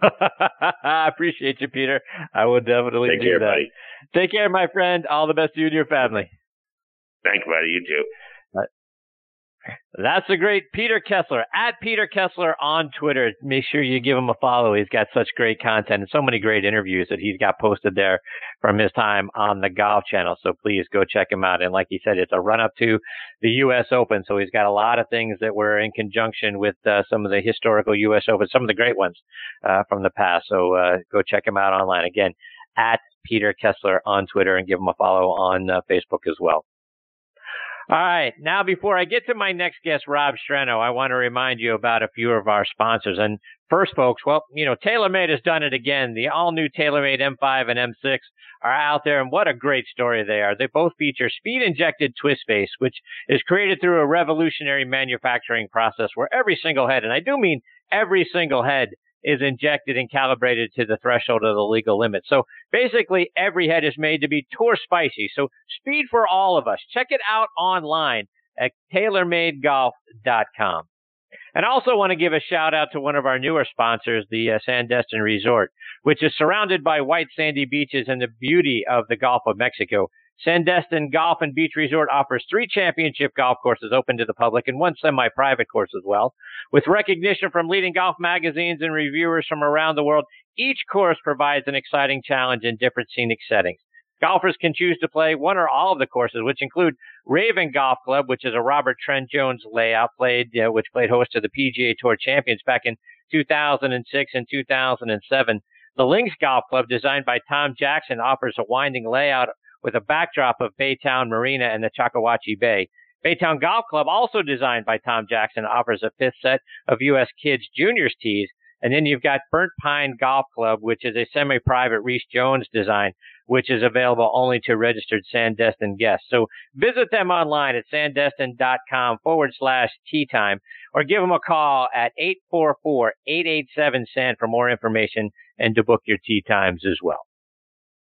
[LAUGHS] I appreciate you, Peter. I will definitely Take do care, that. buddy. Take care, my friend. All the best to you and your family. Thank you, buddy. You too. That's a great Peter Kessler at Peter Kessler on Twitter. Make sure you give him a follow. He's got such great content and so many great interviews that he's got posted there from his time on the Golf Channel. So please go check him out. And like he said, it's a run up to the U.S. Open. So he's got a lot of things that were in conjunction with uh, some of the historical U.S. Open, some of the great ones uh, from the past. So uh, go check him out online again at Peter Kessler on Twitter and give him a follow on uh, Facebook as well. All right. Now, before I get to my next guest, Rob Strano, I want to remind you about a few of our sponsors. And first, folks, well, you know, TaylorMade has done it again. The all new TaylorMade M5 and M6 are out there, and what a great story they are. They both feature speed injected twist face, which is created through a revolutionary manufacturing process where every single head, and I do mean every single head, is injected and calibrated to the threshold of the legal limit. So basically, every head is made to be tour spicy. So speed for all of us. Check it out online at taylormadegolf.com. And I also want to give a shout out to one of our newer sponsors, the uh, Sandestin Resort, which is surrounded by white sandy beaches and the beauty of the Gulf of Mexico. Sandestin Golf and Beach Resort offers three championship golf courses open to the public and one semi-private course as well. With recognition from leading golf magazines and reviewers from around the world, each course provides an exciting challenge in different scenic settings. Golfers can choose to play one or all of the courses, which include Raven Golf Club, which is a Robert Trent Jones layout, played which played host to the PGA Tour champions back in 2006 and 2007. The Links Golf Club, designed by Tom Jackson, offers a winding layout with a backdrop of Baytown Marina and the Choctawhatchee Bay. Baytown Golf Club, also designed by Tom Jackson, offers a fifth set of U.S. Kids Juniors tees. And then you've got Burnt Pine Golf Club, which is a semi-private Rees Jones design, which is available only to registered Sandestin guests. So visit them online at sandestin.com forward slash tee time or give them a call at 844-887-SAND for more information and to book your tee times as well.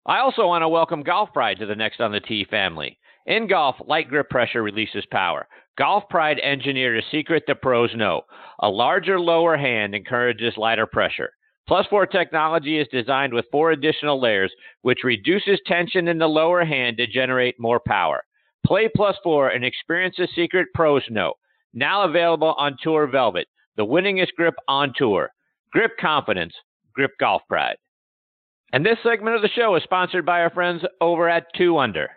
I also want to welcome Golf Pride to the Next on the Tee family. In golf, light grip pressure releases power. Golf Pride engineered a secret the pros know. A larger lower hand encourages lighter pressure. Plus 4 technology is designed with four additional layers, which reduces tension in the lower hand to generate more power. Play Plus 4 and experience the secret pros know. Now available on Tour Velvet, the winningest grip on tour. Grip confidence, grip golf pride. And this segment of the show is sponsored by our friends over at 2 Under.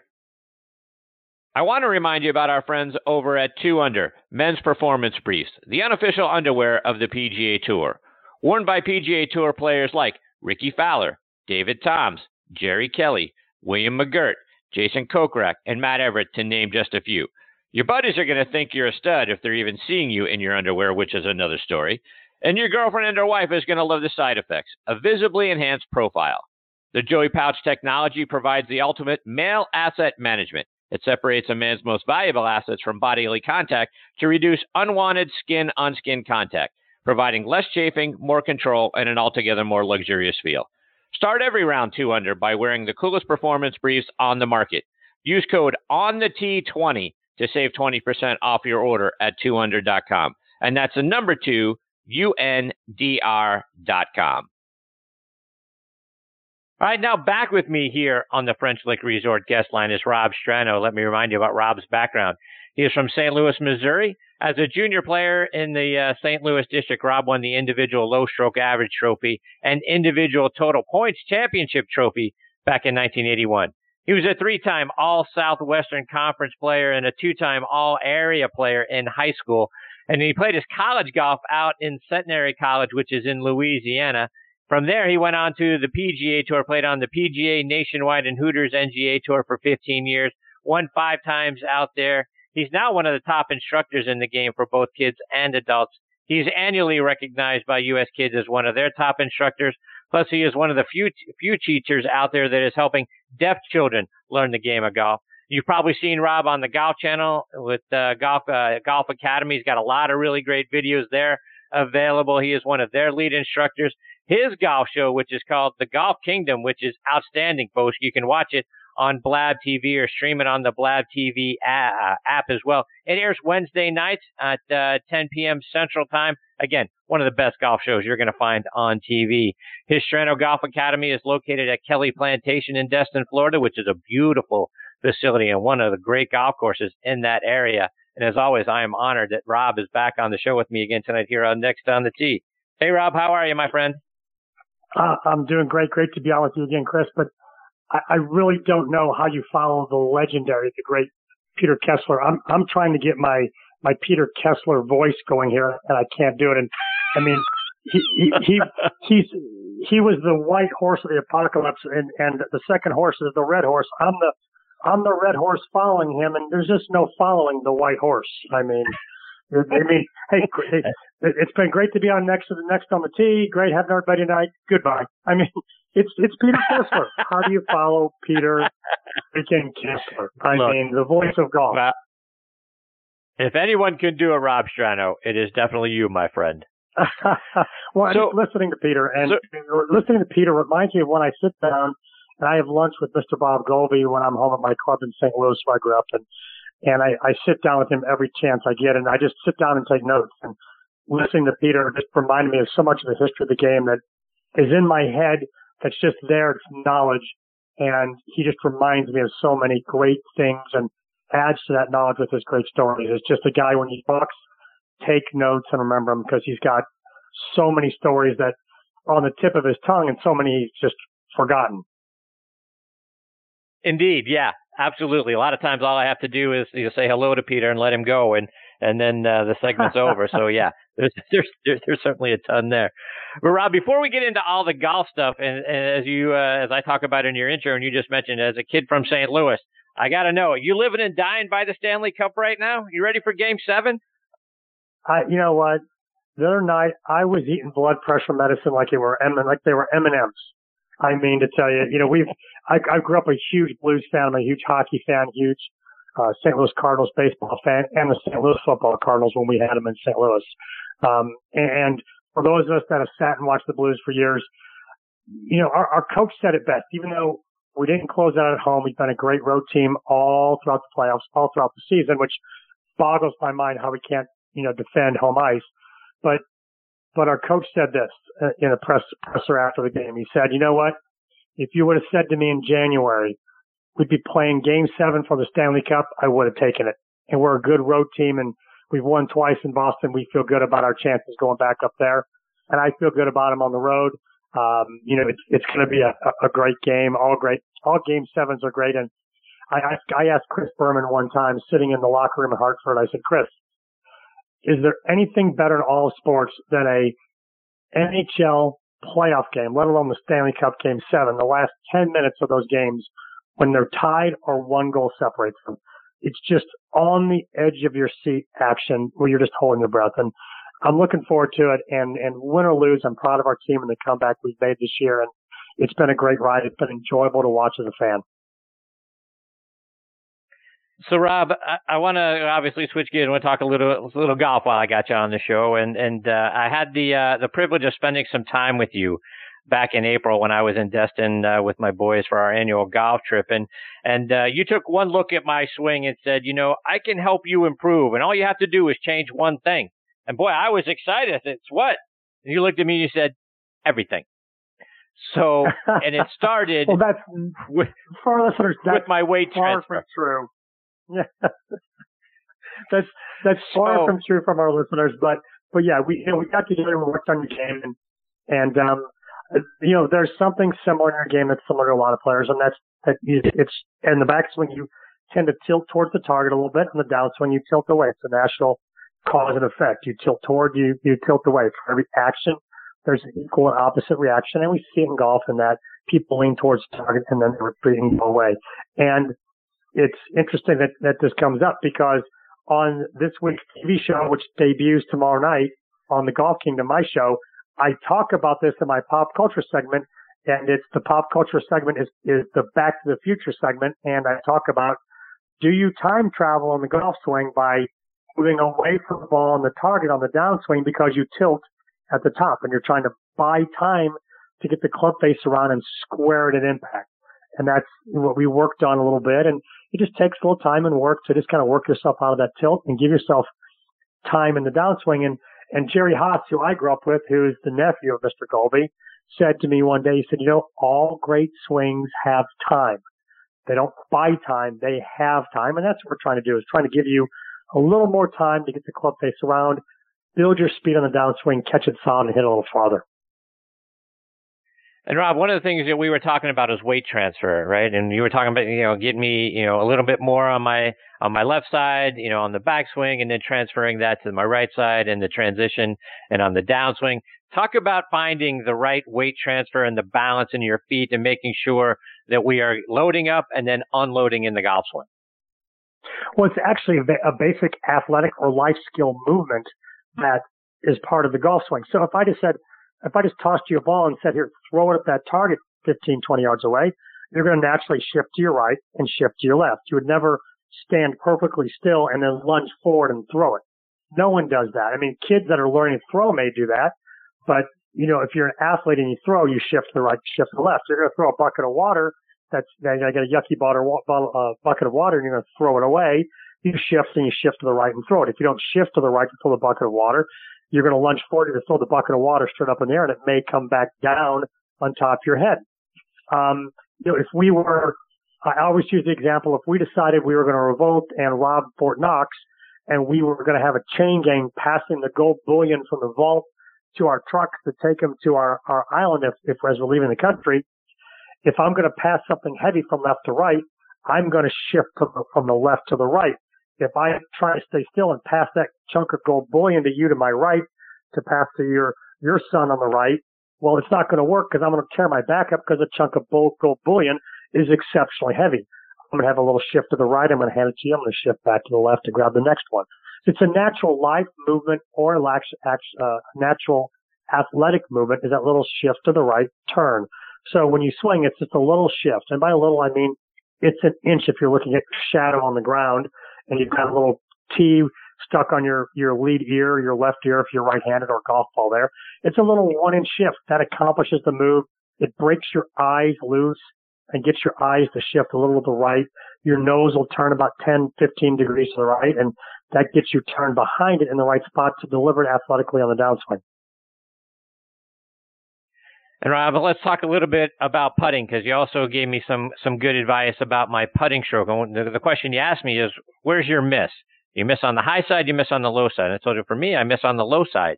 I want to remind you about our friends over at 2 Under, men's performance briefs, the unofficial underwear of the PGA Tour. Worn by PGA Tour players like Rickie Fowler, David Toms, Jerry Kelly, William McGirt, Jason Kokrak, and Matt Everett, to name just a few. Your buddies are going to think you're a stud if they're even seeing you in your underwear, which is another story. And your girlfriend and her wife is going to love the side effects a visibly enhanced profile. The Joey Pouch technology provides the ultimate male asset management. It separates a man's most valuable assets from bodily contact to reduce unwanted skin on skin contact, providing less chafing, more control, and an altogether more luxurious feel. Start every round two under by wearing the coolest performance briefs on the market. Use code on the T20 to save 20% off your order at 2under.com. And that's the number two, UNDR.com. All right, now back with me here on the French Lick Resort guest line is Rob Strano. Let me remind you about Rob's background. He is from St. Louis, Missouri. As a junior player in the uh, St. Louis district, Rob won the individual low stroke average trophy and individual total points championship trophy back in 1981. He was a three-time All Southwestern Conference player and a two-time All Area player in high school. And he played his college golf out in Centenary College, which is in Louisiana. From there, he went on to the PGA Tour, played on the PGA Nationwide and Hooters NGA Tour for 15 years, won five times out there. He's now one of the top instructors in the game for both kids and adults. He's annually recognized by U.S. Kids as one of their top instructors. Plus, he is one of the few few teachers out there that is helping deaf children learn the game of golf. You've probably seen Rob on the Golf Channel with uh, Golf uh, Golf Academy. He's got a lot of really great videos there available. He is one of their lead instructors. His golf show, which is called The Golf Kingdom, which is outstanding, folks. You can watch it on Blab TV or stream it on the Blab TV uh, app as well. It airs Wednesday nights at uh, 10 p.m. Central Time. Again, one of the best golf shows you're going to find on TV. His Strano Golf Academy is located at Kelly Plantation in Destin, Florida, which is a beautiful facility and one of the great golf courses in that area. And as always, I am honored that Rob is back on the show with me again tonight here on Next on the Tee. Hey, Rob, how are you, my friend? Uh, I'm doing great. Great to be on with you again, Chris. But I, I really don't know how you follow the legendary, the great Peter Kessler. I'm I'm trying to get my my Peter Kessler voice going here, and I can't do it. And I mean, he he, he [LAUGHS] he's he was the white horse of the apocalypse, and and the second horse is the red horse. I'm the I'm the red horse following him, and there's just no following the white horse. I mean, I mean, [LAUGHS] hey, it's been great to be on next to the next on the tee. Great having everybody tonight. Goodbye. I mean, [LAUGHS] it's it's Peter Kessler. How do you follow Peter freaking Kessler? I Look, mean, the voice of golf. Well, if anyone can do a Rob Strano, it is definitely you, my friend. [LAUGHS] well, so, listening to Peter and so, listening to Peter reminds me of when I sit down and I have lunch with Mr. Bob Goalby when I'm home at my club in St. Louis where I grew up. And, and I, I sit down with him every chance I get and I just sit down and take notes. And listening to Peter just reminded me of so much of the history of the game that is in my head that's just there. It's knowledge. And he just reminds me of so many great things and adds to that knowledge with his great stories. It's just a guy when he talks, take notes and remember him because he's got so many stories that are on the tip of his tongue and so many he's just forgotten. Indeed, yeah, absolutely. A lot of times, all I have to do is you know, say hello to Peter and let him go, and and then uh, the segment's over. So [LAUGHS] yeah, there's, there's there's there's certainly a ton there. But Rob, before we get into all the golf stuff, and, and as you uh, as I talk about in your intro, and you just mentioned as a kid from St. Louis, I got to know, are you living and dying by the Stanley Cup right now? You ready for Game Seven? I, you know what? The other night, I was eating blood pressure medicine like they were M, like they were M and M's. I mean to tell you, you know, we've, I, I grew up a huge Blues fan. I'm a huge hockey fan, huge, uh, St. Louis Cardinals baseball fan and the St. Louis football Cardinals when we had them in St. Louis. Um, and for those of us that have sat and watched the Blues for years, you know, our, our coach said it best, even though we didn't close out at home, we've been a great road team all throughout the playoffs, all throughout the season, which boggles my mind how we can't, you know, defend home ice. But but our coach said this uh, in a press presser after the game. He said, "You know what? If you would have said to me in January we'd be playing Game Seven for the Stanley Cup, I would have taken it. And we're a good road team, and we've won twice in Boston. We feel good about our chances going back up there, and I feel good about them on the road. Um, you know, it's it's going to be a, a great game. All great. All Game Sevens are great, and I, I asked Chris Berman one time, sitting in the locker room in Hartford. I said, Chris, is there anything better in all sports than a NHL playoff game, let alone the Stanley Cup Game Seven? The last ten minutes of those games, when they're tied or one goal separates them, it's just on the edge of your seat action where you're just holding your breath. And I'm looking forward to it. And and win or lose, I'm proud of our team and the comeback we've made this year. And it's been a great ride. It's been enjoyable to watch as a fan. So, Rob, I, I want to obviously switch gears and we'll talk a little a little golf while I got you on the show. And and uh, I had the uh, the privilege of spending some time with you back in April when I was in Destin uh, with my boys for our annual golf trip, and and uh, you took one look at my swing and said, you know, I can help you improve, and all you have to do is change one thing. And boy, I was excited. It's what? And you looked at me and you said, everything. So, [LAUGHS] and it started. well, that's with, for our listeners. That's with my weight far transfer. from true. Yeah, [LAUGHS] that's that's far from true from our listeners. But but yeah, we you know, we got together and we worked on the game, and and um, you know, there's something similar in your game that's similar to a lot of players, and that's that it's in the backswing you tend to tilt towards the target a little bit, and the downswing you tilt away. It's a national cause and effect. You tilt toward, you you tilt away. For every action, there's an equal and opposite reaction, and we see it in golf in that people lean towards the target and then they retreat and go away. And it's interesting that, that this comes up because on this week's TV show, which debuts tomorrow night on the Golf Kingdom, my show, I talk about this in my pop culture segment, and it's the pop culture segment is, is the Back to the Future segment, and I talk about do you time travel on the golf swing by moving away from the ball and the target on the downswing because you tilt at the top and you're trying to buy time to get the club face around and square it at impact. And that's what we worked on a little bit. And it just takes a little time and work to just kind of work yourself out of that tilt and give yourself time in the downswing. And, and Jerry Haas, who I grew up with, who is the nephew of Mr. Goalby, said to me one day, he said, you know, all great swings have time. They don't buy time, they have time. And that's what we're trying to do is trying to give you a little more time to get the club face around, build your speed on the downswing, catch it sound and hit a little farther. And Rob, one of the things that we were talking about is weight transfer, right? And you were talking about, you know, getting me, you know, a little bit more on my on my left side, you know, on the backswing, and then transferring that to my right side and the transition and on the downswing. Talk about finding the right weight transfer and the balance in your feet and making sure that we are loading up and then unloading in the golf swing. Well, it's actually a basic athletic or life skill movement that is part of the golf swing. So if I just said, if I just tossed you a ball and said, here, throw it at that target 15, 20 yards away, you're going to naturally shift to your right and shift to your left. You would never stand perfectly still and then lunge forward and throw it. No one does that. I mean, kids that are learning to throw may do that, but you know, if you're an athlete and you throw, you shift to the right, shift to the left. You're going to throw a bucket of water. That's, to get a yucky bottle, bottle, uh, bucket of water and you're going to throw it away. You shift and you shift to the right and throw it. If you don't shift to the right to throw the bucket of water, you're going to lunge forward to throw the bucket of water straight up in the air and it may come back down on top of your head. Um, you know, if we were, I always use the example, if we decided we were going to revolt and rob Fort Knox and we were going to have a chain gang passing the gold bullion from the vault to our trucks to take them to our, our island if, if as we're leaving the country, if I'm going to pass something heavy from left to right, I'm going to shift the, from the left to the right. If I try to stay still and pass that chunk of gold bullion to you to my right to pass to your, your son on the right, well, it's not going to work because I'm going to tear my back up because a chunk of gold bullion is exceptionally heavy. I'm going to have a little shift to the right. I'm going to hand it to you. I'm going to shift back to the left to grab the next one. It's a natural life movement or uh, natural athletic movement is that little shift to the right turn. So when you swing, it's just a little shift. And by a little, I mean it's an inch if you're looking at shadow on the ground and you've got a little tee stuck on your, your lead ear, your left ear if you're right-handed or golf ball there. It's a little one inch shift that accomplishes the move. It breaks your eyes loose and gets your eyes to shift a little to the right. Your nose will turn about 10, 15 degrees to the right and that gets you turned behind it in the right spot to deliver it athletically on the downswing. And Rob, let's talk a little bit about putting because you also gave me some some good advice about my putting stroke. And the, the question you asked me is, where's your miss? You miss on the high side, you miss on the low side. And I told you for me, I miss on the low side.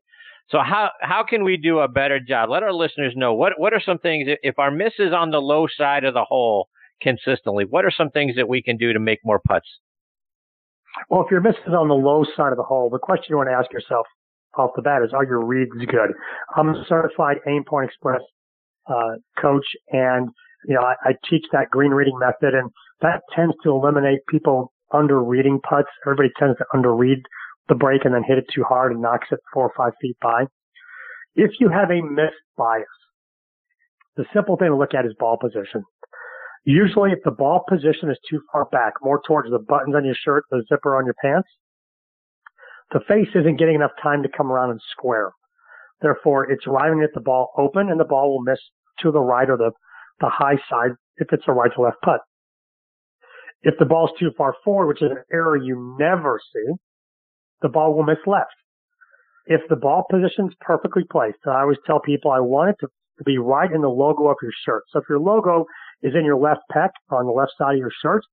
So how how can we do a better job? Let our listeners know what what are some things if our miss is on the low side of the hole consistently. What are some things that we can do to make more putts? Well, if your miss is on the low side of the hole, the question you want to ask yourself off the bat is, are your reads good? I'm a certified Aimpoint Express uh, coach, and you know I, I teach that green reading method, and that tends to eliminate people under reading putts. Everybody tends to under read the break and then hit it too hard and knocks it four or five feet by. If you have a miss bias, the simple thing to look at is ball position. Usually if the ball position is too far back, more towards the buttons on your shirt, the zipper on your pants, the face isn't getting enough time to come around and square. Therefore, it's arriving at the ball open and the ball will miss to the right or the, the high side if it's a right to left putt. If the ball's too far forward, which is an error you never see, the ball will miss left. If the ball position's perfectly placed, I always tell people I want it to, to be right in the logo of your shirt. So if your logo is in your left pec on the left side of your shirt,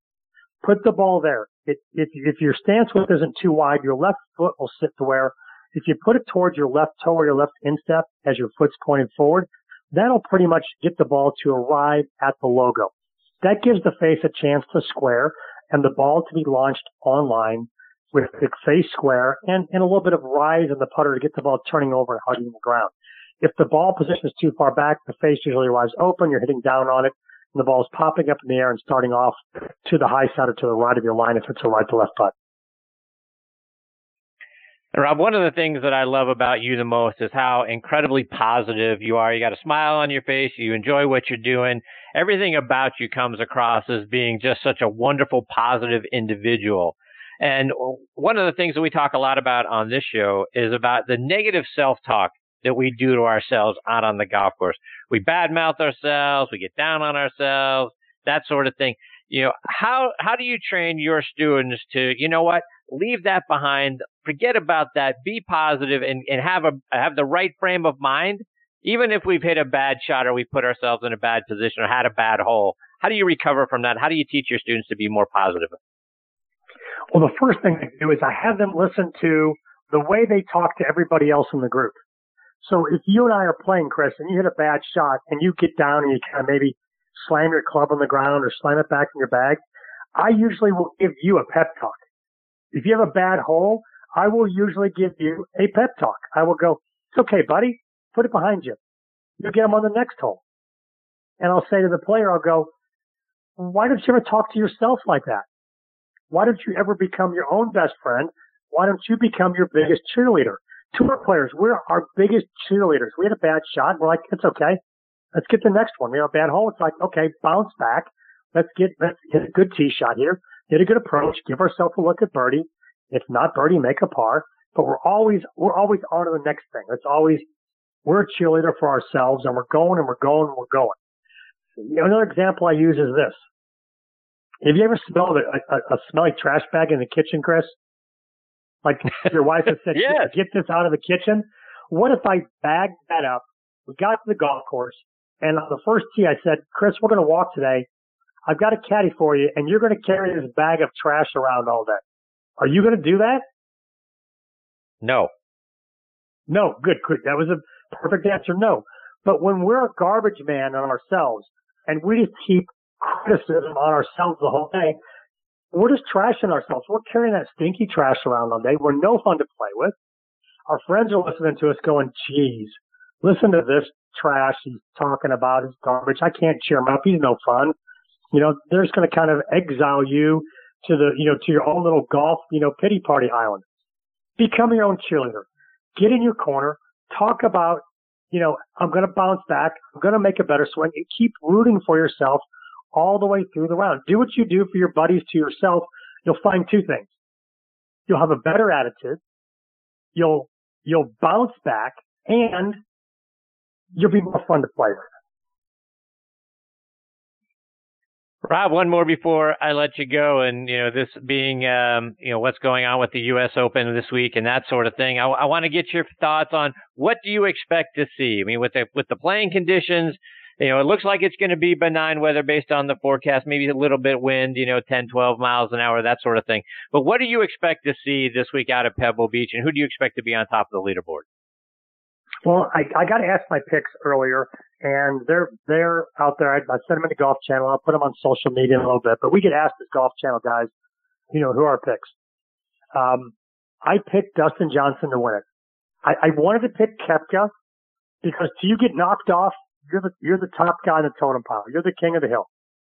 put the ball there. It, if, if your stance width isn't too wide, your left foot will sit to where if you put it towards your left toe or your left instep as your foot's pointed forward, that'll pretty much get the ball to arrive at the logo. That gives the face a chance to square and the ball to be launched online with the face square and, and a little bit of rise in the putter to get the ball turning over and hugging the ground. If the ball position is too far back, the face usually arrives open, you're hitting down on it, and the ball is popping up in the air and starting off to the high side or to the right of your line if it's a right to left putt. And Rob, one of the things that I love about you the most is how incredibly positive you are. You got a smile on your face. You enjoy what you're doing. Everything about you comes across as being just such a wonderful, positive individual. And one of the things that we talk a lot about on this show is about the negative self-talk that we do to ourselves out on the golf course. We badmouth ourselves, we get down on ourselves, that sort of thing. You know, how how do you train your students to, you know what, leave that behind, forget about that, be positive and, and have a have the right frame of mind, even if we've hit a bad shot or we put ourselves in a bad position or had a bad hole. How do you recover from that? How do you teach your students to be more positive? Well, the first thing I do is I have them listen to the way they talk to everybody else in the group. So if you and I are playing, Chris, and you hit a bad shot and you get down and you kind of maybe slam your club on the ground or slam it back in your bag, I usually will give you a pep talk. If you have a bad hole, I will usually give you a pep talk. I will go, it's okay, buddy. Put it behind you. You'll get them on the next hole. And I'll say to the player, I'll go, why don't you ever talk to yourself like that? Why don't you ever become your own best friend? Why don't you become your biggest cheerleader? Tour players, we're our biggest cheerleaders. We had a bad shot. We're like, it's okay. Let's get the next one. We have a bad hole. It's like, okay, bounce back. Let's get, let's hit a good tee shot here. Hit a good approach. Give ourselves a look at birdie. If not birdie, make a par. But we're always, we're always on to the next thing. It's always, we're a cheerleader for ourselves and we're going and we're going and we're going. Another example I use is this. Have you ever smelled a, a, a smelly trash bag in the kitchen, Chris? Like [LAUGHS] your wife has said, yes. get this out of the kitchen. What if I bagged that up? We got to the golf course and on the first tee I said, Chris, we're going to walk today. I've got a caddy for you and you're going to carry this bag of trash around all day. Are you going to do that? No. No. Good. Good. That was a perfect answer. No. But when we're a garbage man on ourselves and we just keep criticism on ourselves the whole day, we're just trashing ourselves. We're carrying that stinky trash around all day. We're no fun to play with. Our friends are listening to us going, geez, listen to this trash he's talking about his garbage. I can't cheer him up. He's no fun. You know, they're just going to kind of exile you to the, you know, to your own little golf, you know, pity party island. Become your own cheerleader. Get in your corner. Talk about, you know, I'm going to bounce back. I'm going to make a better swing and keep rooting for yourself all the way through the round. Do what you do for your buddies to yourself. You'll find two things. You'll have a better attitude. You'll, you'll bounce back and you'll be more fun to play with. Rob, one more before I let you go, and you know this being um, you know what's going on with the U.S. Open this week and that sort of thing. I, I want to get your thoughts on what do you expect to see. I mean, with the with the playing conditions, you know, it looks like it's going to be benign weather based on the forecast, maybe a little bit wind, you know, 10, 12 miles an hour, that sort of thing. But what do you expect to see this week out of Pebble Beach, and who do you expect to be on top of the leaderboard? Well, I, I got to ask my picks earlier, and they're they're out there. I, I sent them in the Golf Channel. I'll put them on social media in a little bit. But we get asked as Golf Channel guys, you know, who are our picks. Um, I picked Dustin Johnson to win it. I, I wanted to pick Koepka because till you get knocked off you're the you're the top guy in the totem pile. You're the king of the hill.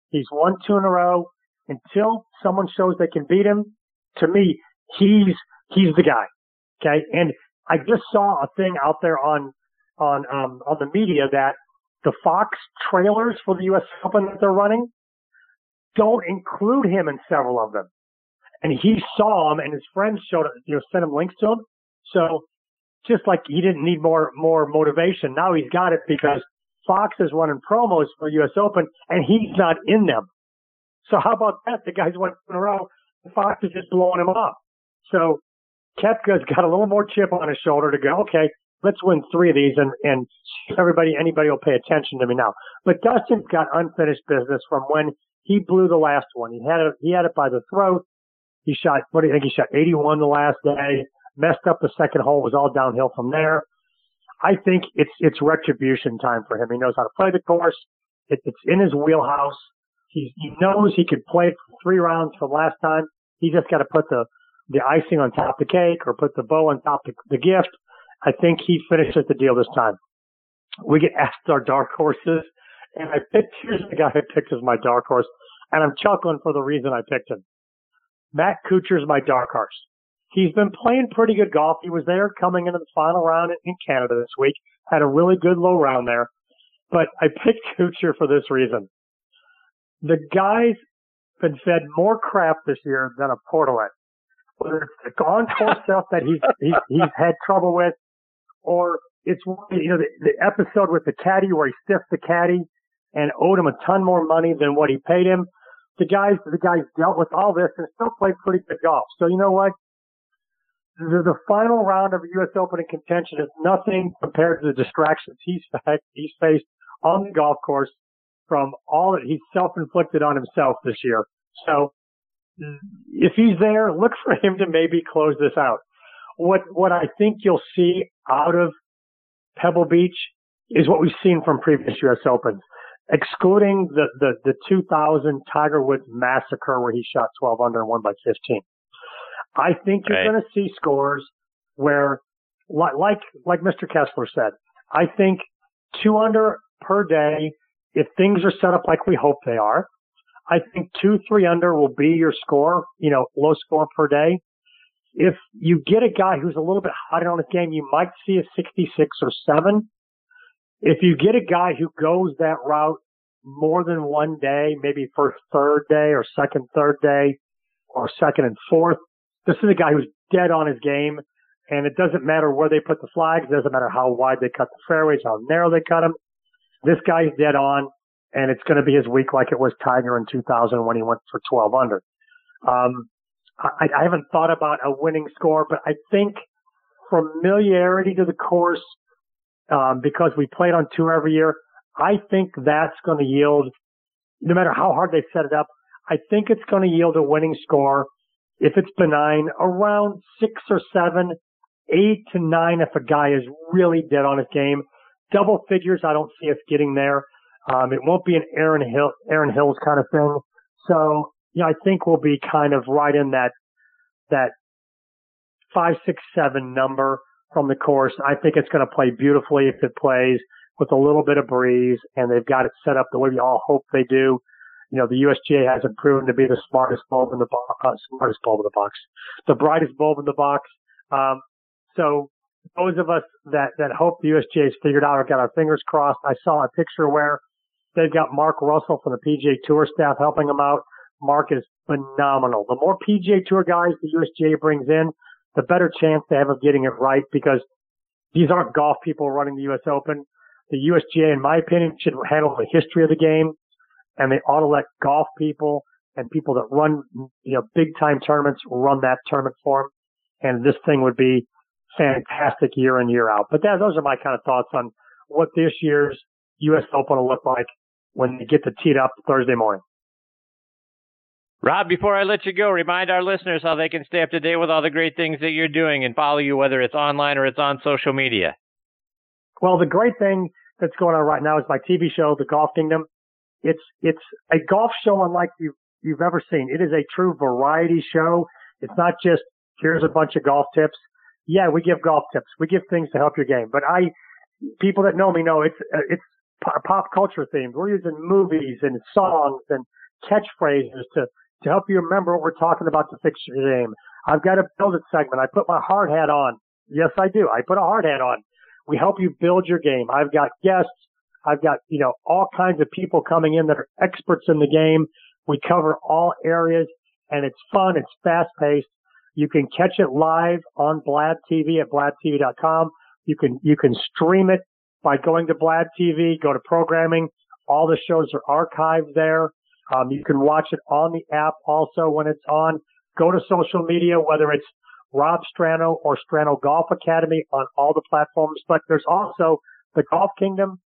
He's won two in a row. Until someone shows they can beat him, to me, he's he's the guy. Okay, and I just saw a thing out there on on um, on the media that the Fox trailers for the U.S. Open that they're running don't include him in several of them. And he saw him, and his friends showed you know sent him links to him. So just like he didn't need more more motivation, now he's got it because Fox is running promos for U.S. Open, and he's not in them. So how about that? The guy's won in a row. Fox is just blowing him off. So Koepka's got a little more chip on his shoulder to go. Okay, let's win three of these, and and everybody, anybody will pay attention to me now. But Dustin's got unfinished business from when he blew the last one. He had it. He had it by the throat. He shot. What do you think? He shot 81 the last day. Messed up the second hole. Was all downhill from there. I think it's it's retribution time for him. He knows how to play the course. It, it's in his wheelhouse. He, he knows he could play three rounds from last time. He just got to put the the icing on top of the cake or put the bow on top of the gift. I think he finishes the deal this time. We get asked our dark horses, and I picked. Here's the guy I picked as my dark horse, and I'm chuckling for the reason I picked him. Matt Kuchar's my dark horse. He's been playing pretty good golf. He was there coming into the final round in Canada this week. Had a really good low round there. But I picked [LAUGHS] Kuchar for this reason. The guy's been fed more crap this year than a portalet. Whether it's the on course stuff that he's, he's he's had trouble with, or it's you know the, the episode with the caddy where he stiffed the caddy and owed him a ton more money than what he paid him. The guys the guys dealt with all this and still played pretty good golf. So you know what? The, the final round of U.S. Open in contention is nothing compared to the distractions he's he's faced on the golf course from all that he's self-inflicted on himself this year. So if he's there, look for him to maybe close this out. What what I think you'll see out of Pebble Beach is what we've seen from previous U.S. Opens, excluding the the, the 2000 Tiger Woods massacre where he shot 12 under and won by 15. I think you're right. going to see scores where, like like Mr. Kessler said, I think two under per day if things are set up like we hope they are, I think two, three under will be your score, you know, low score per day. If you get a guy who's a little bit hot on his game, you might see a 66 or seven. If you get a guy who goes that route more than one day, maybe first, third day or second, third day or second and fourth, this is a guy who's dead on his game. And it doesn't matter where they put the flags. It doesn't matter how wide they cut the fairways, how narrow they cut them. This guy's dead on, and it's going to be his week like it was Tiger in 2000 when he went for 12 under. Um, I, I haven't thought about a winning score, but I think familiarity to the course, um, because we played on tour every year, I think that's going to yield, no matter how hard they set it up, I think it's going to yield a winning score. If it's benign, around six or seven, eight to nine if a guy is really dead on his game double figures. I don't see us getting there. Um, it won't be an Aaron Hill, Erin Hills kind of thing. So, yeah, I think we'll be kind of right in that, that five, six, seven number from the course. I think it's going to play beautifully if it plays with a little bit of breeze and they've got it set up the way we all hope they do. You know, the USGA hasn't proven to be the smartest bulb in the box, uh, smartest bulb in the box, the brightest bulb in the box. Um, so those of us that, that hope the USGA has figured out or got our fingers crossed, I saw a picture where they've got Mark Russell from the PGA Tour staff helping them out. Mark is phenomenal. The more PGA Tour guys the USGA brings in, the better chance they have of getting it right because these aren't golf people running the US Open. The USGA, in my opinion, should handle the history of the game and they ought to let golf people and people that run, you know, big time tournaments run that tournament for them. And this thing would be fantastic year in, year out. But that, those are my kind of thoughts on what this year's U.S. Open will look like when they get to teed up Thursday morning. Rob, before I let you go, remind our listeners how they can stay up to date with all the great things that you're doing and follow you, whether it's online or it's on social media. Well, the great thing that's going on right now is my TV show, The Golf Kingdom. It's it's a golf show unlike you you've ever seen. It is a true variety show. It's not just here's a bunch of golf tips yeah, we give golf tips. We give things to help your game. But I, people that know me know it's it's pop culture themes. We're using movies and songs and catchphrases to to help you remember what we're talking about to fix your game. I've got a build it segment. I put my hard hat on. Yes, I do. I put a hard hat on. We help you build your game. I've got guests. I've got, you know, all kinds of people coming in that are experts in the game. We cover all areas and it's fun. It's fast paced. You can catch it live on Blab TV at blabtv.com. You can, you can stream it by going to Blab TV, go to programming. All the shows are archived there. Um, you can watch it on the app also when it's on. Go to social media, whether it's Rob Strano or Strano Golf Academy on all the platforms. But there's also the Golf Kingdom.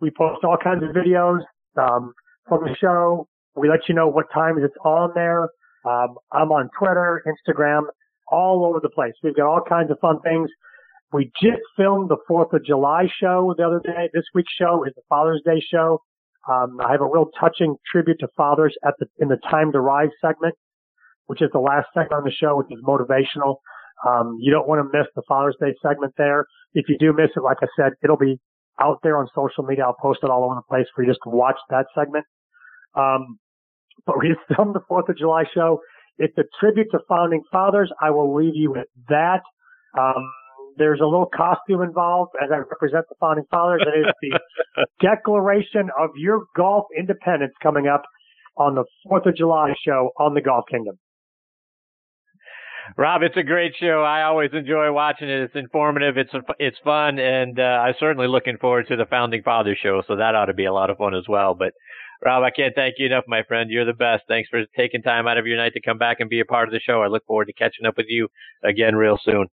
We post all kinds of videos um, from the show. We let you know what times it's on there. Um, I'm on Twitter, Instagram, all over the place. We've got all kinds of fun things. We just filmed the Fourth of July show the other day. This week's show is the Father's Day show. Um, I have a real touching tribute to fathers at the in the Time to Rise segment, which is the last segment on the show, which is motivational. Um, you don't want to miss the Father's Day segment there. If you do miss it, like I said, it'll be out there on social media. I'll post it all over the place for you just to watch that segment. Um, but we just [LAUGHS] filmed the Fourth of July show. It's a tribute to founding fathers. I will leave you with that. Um, there's a little costume involved as I represent the founding fathers. It is the [LAUGHS] declaration of your golf independence coming up on the 4th of July show on the Golf Kingdom. Rob, it's a great show. I always enjoy watching it. It's informative. It's it's fun, and uh, I'm certainly looking forward to the Founding Fathers show. So that ought to be a lot of fun as well. But Rob, I can't thank you enough, my friend. You're the best. Thanks for taking time out of your night to come back and be a part of the show. I look forward to catching up with you again real soon.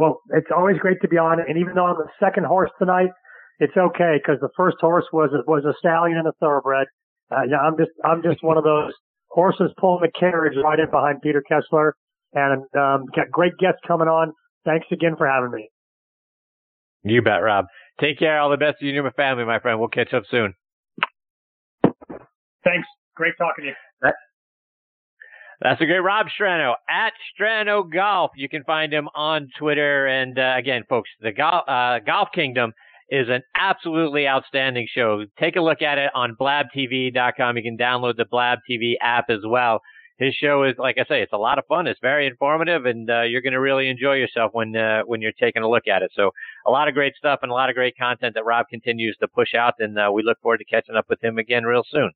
Well, it's always great to be on, and even though I'm the second horse tonight, it's okay because the first horse was was a stallion and a thoroughbred. Uh, yeah, I'm just I'm just one of those horses pulling the carriage right in behind Peter Kessler, and um, got great guests coming on. Thanks again for having me. You bet, Rob. Take care. All the best to you and your family, my friend. We'll catch up soon. Thanks. Great talking to you. That, that's a great Rob Strano at Strano Golf. You can find him on Twitter. And uh, again, folks, the Golf, uh, Golf Kingdom is an absolutely outstanding show. Take a look at it on blabtv.com. You can download the Blab TV app as well. His show is, like I say, it's a lot of fun. It's very informative, and uh, you're going to really enjoy yourself when uh, when you're taking a look at it. So, a lot of great stuff and a lot of great content that Rob continues to push out, and uh, we look forward to catching up with him again real soon.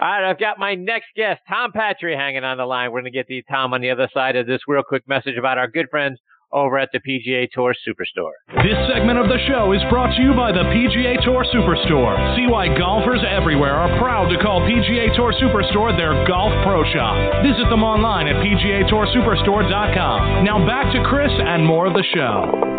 All right, I've got my next guest, Tom Patri, hanging on the line. We're going to get the Tom on the other side of this real quick message about our good friends over at the PGA Tour Superstore. This segment of the show is brought to you by the PGA Tour Superstore. See why golfers everywhere are proud to call PGA Tour Superstore their golf pro shop. Visit them online at PGATourSuperstore.com. Now back to Chris and more of the show.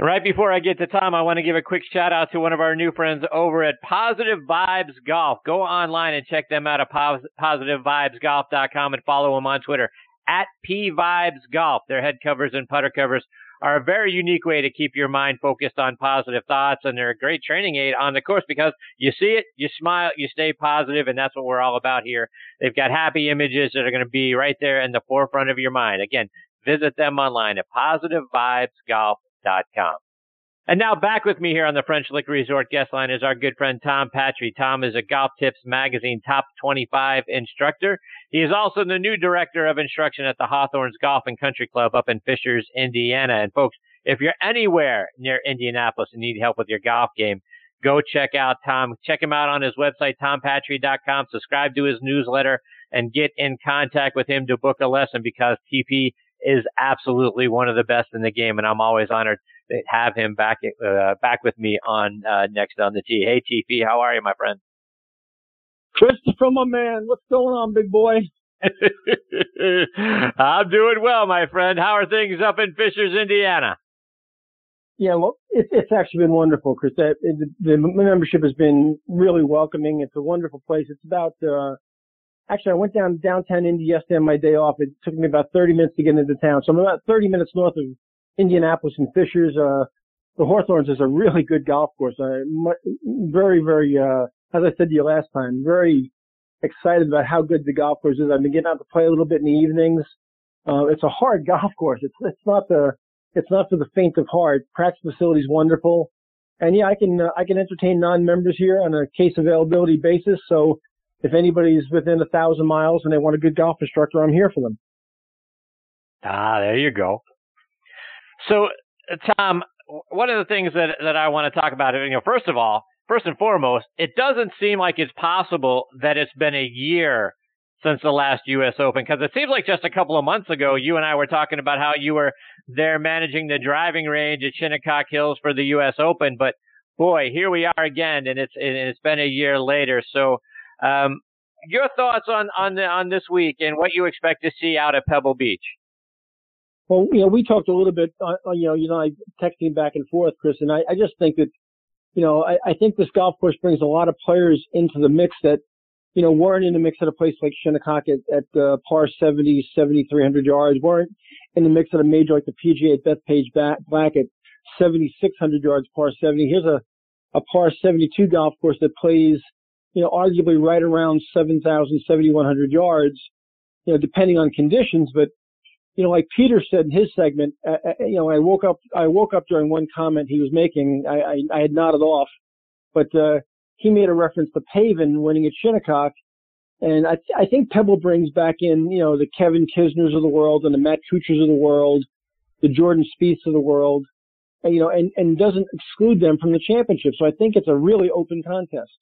Right before I get to Tom, I want to give a quick shout out to one of our new friends over at Positive Vibes Golf. Go online and check them out at positivevibesgolf.com and follow them on Twitter at pvibesgolf. Their head covers and putter covers are a very unique way to keep your mind focused on positive thoughts, and they're a great training aid on the course because you see it, you smile, you stay positive, and that's what we're all about here. They've got happy images that are going to be right there in the forefront of your mind. Again, visit them online at positivevibesgolf.com. And now back with me here on the French Lick Resort guest line is our good friend Tom Patri. Tom is a Golf Tips Magazine top 25 instructor. He is also the new director of instruction at the Hawthorns Golf and Country Club up in Fishers, Indiana. And folks, if you're anywhere near Indianapolis and need help with your golf game, go check out Tom. Check him out on his website, tompatri.com. Subscribe to his newsletter and get in contact with him to book a lesson because TP is absolutely one of the best in the game. And I'm always honored to have him back, uh, back with me on, uh, next on the tee. Hey, TP, how are you, my friend? Christopher, my man, what's going on, big boy? [LAUGHS] I'm doing well, my friend. How are things up in Fishers, Indiana? Yeah, well, it, it's actually been wonderful, Chris. The, the, membership has been really welcoming. It's a wonderful place. It's about, uh, actually, I went down downtown Indy yesterday on my day off. It took me about 30 minutes to get into town. So I'm about 30 minutes north of Indianapolis and Fishers. Uh, the Hawthorns is a really good golf course. Uh, very, very, uh, as I said to you last time, very excited about how good the golf course is. I've been getting out to play a little bit in the evenings. Uh, it's a hard [LAUGHS] golf course. It's it's not the it's not for the faint of heart. Practice facility is wonderful, and yeah, I can uh, I can entertain non-members here on a case availability basis. So if anybody's within a thousand miles and they want a good golf instructor, I'm here for them. Ah, there you go. So, Tom, one of the things that that I want to talk about, you know, first of all, first and foremost, it doesn't seem like it's possible that it's been a year since the last U.S. Open because it seems like just a couple of months ago, you and I were talking about how you were there managing the driving range at Shinnecock Hills for the U.S. Open. But boy, here we are again, and it's and it's been a year later. So, um, your thoughts on on the, on this week and what you expect to see out at Pebble Beach? Well, you know, we talked a little bit. Uh, you know, you know, I texting back and forth, Chris, and I, I just think that you know, I, I think this golf course brings a lot of players into the mix that, you know, weren't in the mix at a place like Shinnecock at, at uh, par 70, 7,300 yards, weren't in the mix at a major like the PGA at Bethpage Black at 7,600 yards, par 70. Here's a, a par 72 golf course that plays, you know, arguably right around 7,000, 7,100 yards, you know, depending on conditions, but you know, like Peter said in his segment, uh, uh, you know, I woke up, I woke up during one comment he was making. I, I, I had nodded off, but, uh, he made a reference to Pavin winning at Shinnecock. And I, I think Pebble brings back in, you know, the Kevin Kisners of the world and the Matt Kuchars of the world, the Jordan Spieths of the world, and, you know, and, and doesn't exclude them from the championship. So I think it's a really open contest.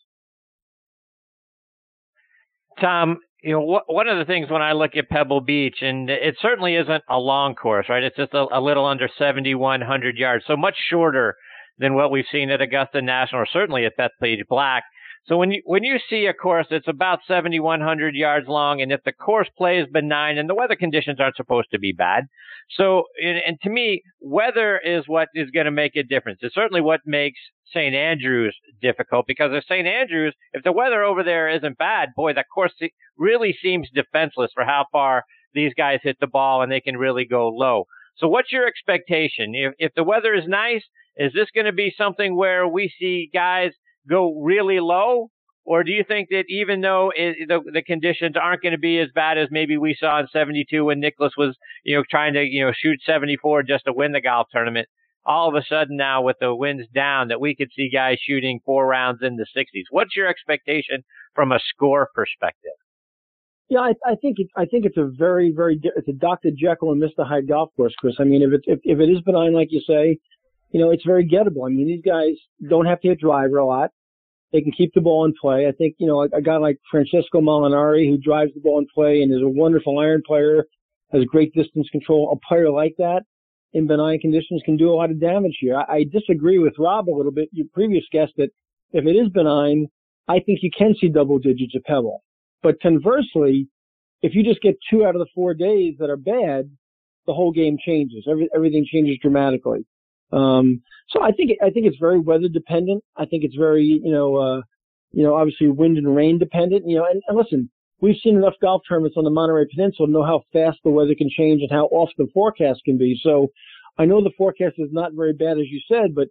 Tom, you know, wh- one of the things when I look at Pebble Beach, and it certainly isn't a long course, right? It's just a, a little under 7,100 yards, so much shorter than what we've seen at Augusta National, or certainly at Bethpage Black. So when you when you see a course that's about 7,100 yards long, and if the course play is benign and the weather conditions aren't supposed to be bad, so and, and to me, weather is what is going to make a difference. It's certainly what makes St. Andrews difficult because if St. Andrews, if the weather over there isn't bad, boy, that course really seems defenseless for how far these guys hit the ball and they can really go low. So what's your expectation? If, if the weather is nice, is this going to be something where we see guys go really low? Or do you think that even though it, the, the conditions aren't going to be as bad as maybe we saw in 72 when Nicklaus was, you know, trying to, you know, shoot 74 just to win the golf tournament, all of a sudden now with the winds down that we could see guys shooting four rounds in the 60s. What's your expectation from a score perspective? Yeah, I, I think it, I think it's a very, very it's a Dr. Jekyll and Mr. Hyde golf course, Chris. I mean, if it if, if it is benign, like you say, you know, it's very gettable. I mean, these guys don't have to hit driver a lot. They can keep the ball in play. I think, you know, a, a guy like Francesco Molinari who drives the ball in play and is a wonderful iron player, has great distance control. A player like that in benign conditions can do a lot of damage here. I, I disagree with Rob a little bit, your previous guest, that if it is benign, I think you can see double digits of Pebble. But conversely, if you just get two out of the four days that are bad, the whole game changes. Every, everything changes dramatically. Um, so I think I think it's very weather dependent. I think it's very you know uh, you know obviously wind and rain dependent. You know, and, and listen, we've seen enough golf tournaments on the Monterey Peninsula to know how fast the weather can change and how off the forecast can be. So I know the forecast is not very bad as you said, but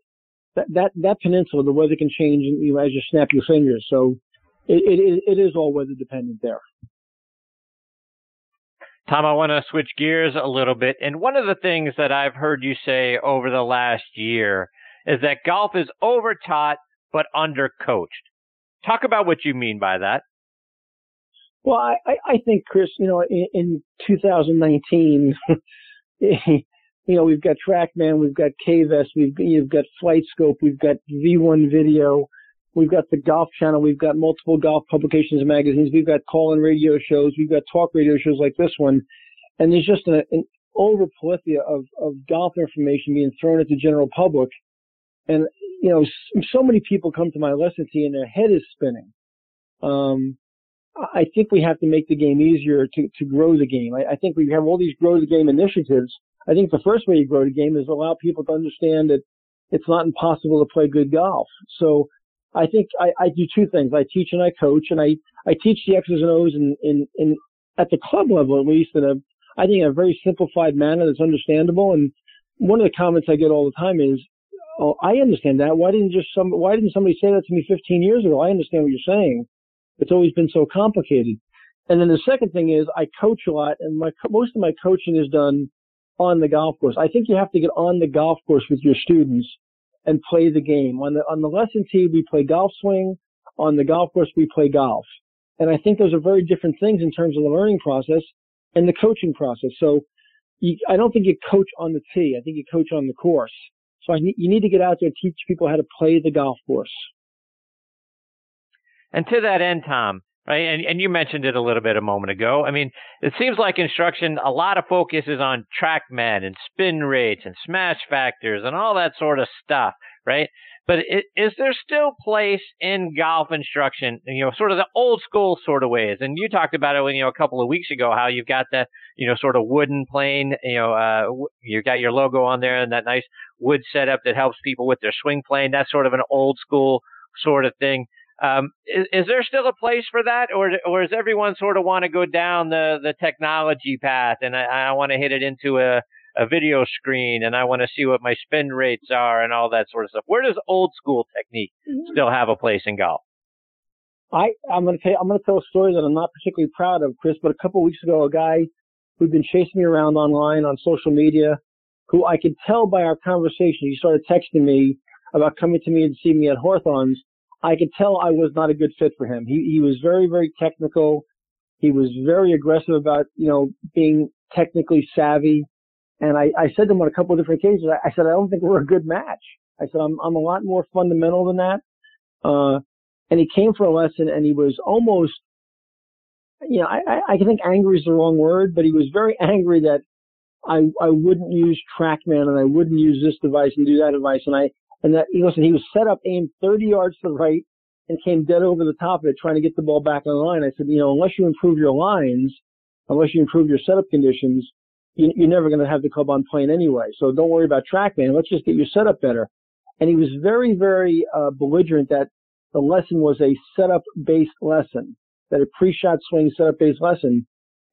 that that, that peninsula, the weather can change you know, as you snap your fingers. So it, it, it is all weather dependent there. Tom, I want to switch gears a little bit. And one of the things that I've heard you say over the last year is that golf is overtaught but undercoached. Talk about what you mean by that. Well, I, I think, Chris, you know, in, in 2019, [LAUGHS] you know, we've got TrackMan, we've got KVest, we've you've got Flight Scope, we've got V1 Video, we've got the Golf Channel, we've got multiple golf publications and magazines, we've got call-in radio shows, we've got talk radio shows like this one, and there's just an, an over of, of golf information being thrown at the general public, and you know, so many people come to my lesson tee and their head is spinning. Um, I think we have to make the game easier to, to grow the game. I, I think we have all these grow the game initiatives. I think the first way you grow the game is allow people to understand that it's not impossible to play good golf. So I think I, I do two things. I teach and I coach, and I, I teach the X's and O's in, in, in at the club level at least in a I think in a very simplified manner that's understandable. And one of the comments I get all the time is, "Oh, I understand that. Why didn't just some Why didn't somebody say that to me 15 years ago? I understand what you're saying." It's always been so complicated. And then the second thing is I coach a lot and my, most of my coaching is done on the golf course. I think you have to get on the golf course with your students and play the game. On the, on the lesson tee, we play golf swing. On the golf course, we play golf. And I think those are very different things in terms of the learning process and the coaching process. So you, I don't think you coach on the tee. I think you coach on the course. So I, you need to get out there and teach people how to play the golf course. And to that end, Tom, right, and, and you mentioned it a little bit a moment ago. I mean, it seems like instruction, a lot of focus is on TrackMan and spin rates and smash factors and all that sort of stuff, right? But it, is there still place in golf instruction, you know, sort of the old school sort of ways? And you talked about it, when, you know, a couple of weeks ago, how you've got that, you know, sort of wooden plane, you know, uh, you've got your logo on there and that nice wood setup that helps people with their swing plane. That's sort of an old school sort of thing. Um, is, is, there still a place for that, or or does everyone sort of want to go down the the technology path, and I, I want to hit it into a a video screen, and I want to see what my spin rates are, and all that sort of stuff? Where does old school technique mm-hmm. still have a place in golf? I I'm going to tell I'm going to tell a story that I'm not particularly proud of, Chris. But a couple of weeks ago, a guy who'd been chasing me around online on social media, who I could tell by our conversation, he started texting me about coming to me and see me at Hawthorne's I could tell I was not a good fit for him. He he was very very technical. He was very aggressive about you know being technically savvy. And I, I said to him on a couple of different occasions, I, I said I don't think we're a good match. I said I'm I'm a lot more fundamental than that. Uh, and he came for a lesson, and he was almost you know, I, I think angry is the wrong word, but he was very [LAUGHS] angry that I, I wouldn't use TrackMan and I wouldn't use this device and do that device. And I, and that, listen, he was set up, aimed 30 yards to the right and came dead over the top of it trying to get the ball back on the line. I said, you know, unless you improve your lines, unless you improve your setup conditions, you, you're never going to have the club on plane anyway. So don't worry about TrackMan. Let's just get your setup better. And he was very, very uh, belligerent that the lesson was a setup based lesson, that a pre-shot swing setup based lesson.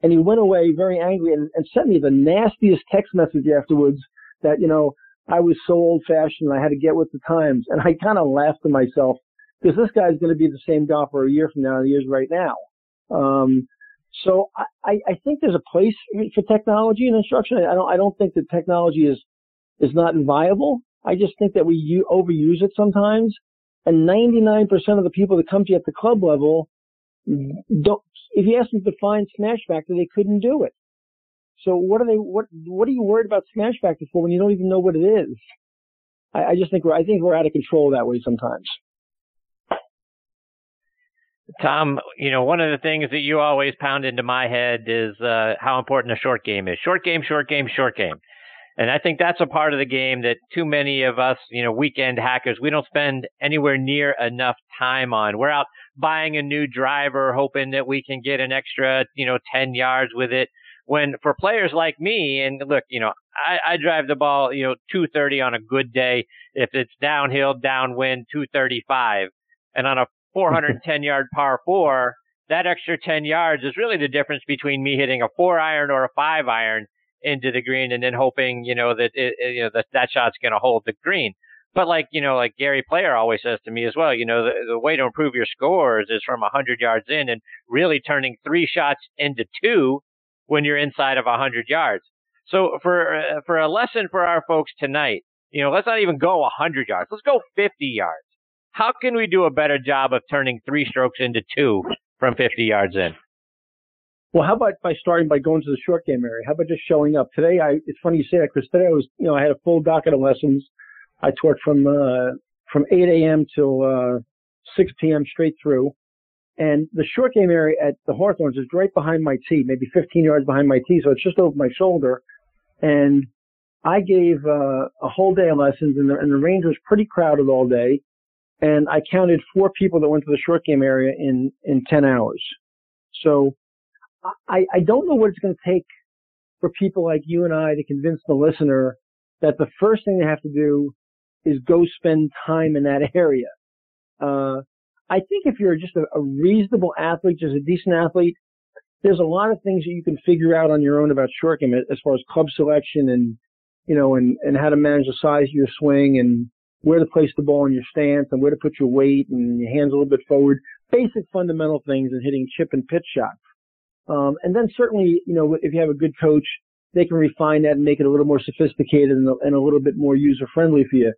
And he went away very angry and, and sent me the nastiest text message afterwards that, you know, I was so old fashioned I had to get with the times. And I kind of laughed to myself because this guy's going to be the same golfer a year from now he is right now. Um, so I, I think there's a place for technology and instruction. I don't, I don't think that technology is, is not viable. I just think that we u- overuse it sometimes. And 99% of the people that come to you at the club level don't, if you ask them to define smash factor, they couldn't do it. So what are they, what, what are you worried about smash factor for when you don't even know what it is? I, I just think we're, I think we're out of control that way sometimes. Tom, you know, one of the things that you always pound into my head is uh, how important a short game is. Short game, short game, short game. And I think that's a part of the game that too many of us, you know, weekend hackers, we don't spend anywhere near enough time on. We're out buying a new driver, hoping that we can get an extra, you know, 10 yards with it. When for players like me, and look, you know, I, I drive the ball, you know, 230 on a good day. If it's downhill, downwind, 235. And on a [LAUGHS] 410 yard par four, that extra 10 yards is really the difference between me hitting a four iron or a five iron into the green and then hoping, you know, that it, you know, that that shot's going to hold the green. But like, you know, like Gary Player always says to me as well, you know, the, the way to improve your scores is from 100 yards in and really turning three shots into two when you're inside of 100 yards. So for uh, for a lesson for our folks tonight, you know, let's not even go 100 yards. Let's go 50 yards. How can we do a better job of turning three strokes into two from 50 yards in? Well, how about by starting by going to the short game area? How about just showing up? Today, I it's funny you say that because today I was, you know, I had a full docket of lessons. I taught from uh, from 8 a.m. till uh, 6 p.m. straight through, and the short game area at the Hawthorns is right behind my tee, maybe 15 yards behind my tee, so it's just over my shoulder. And I gave uh, a whole day of lessons, and the, and the range was pretty crowded all day and I counted four people that went to the short game area in in ten hours. So I I don't know what it's going to take for people like you and I to convince the listener that the first thing they have to do is go spend time in that [LAUGHS] area. Uh, I think if you're just a, a reasonable athlete, just a decent athlete, there's a lot of things that you can figure out on your own about short game as far as club selection and you know and and how to manage the size of your swing and where to place the ball in your stance and where to put your weight and your hands a little bit forward. Basic fundamental things in hitting chip and pitch shots. Um, and then certainly, you know, if you have a good coach, they can refine that and make it a little more sophisticated and, and a little bit more user friendly for you.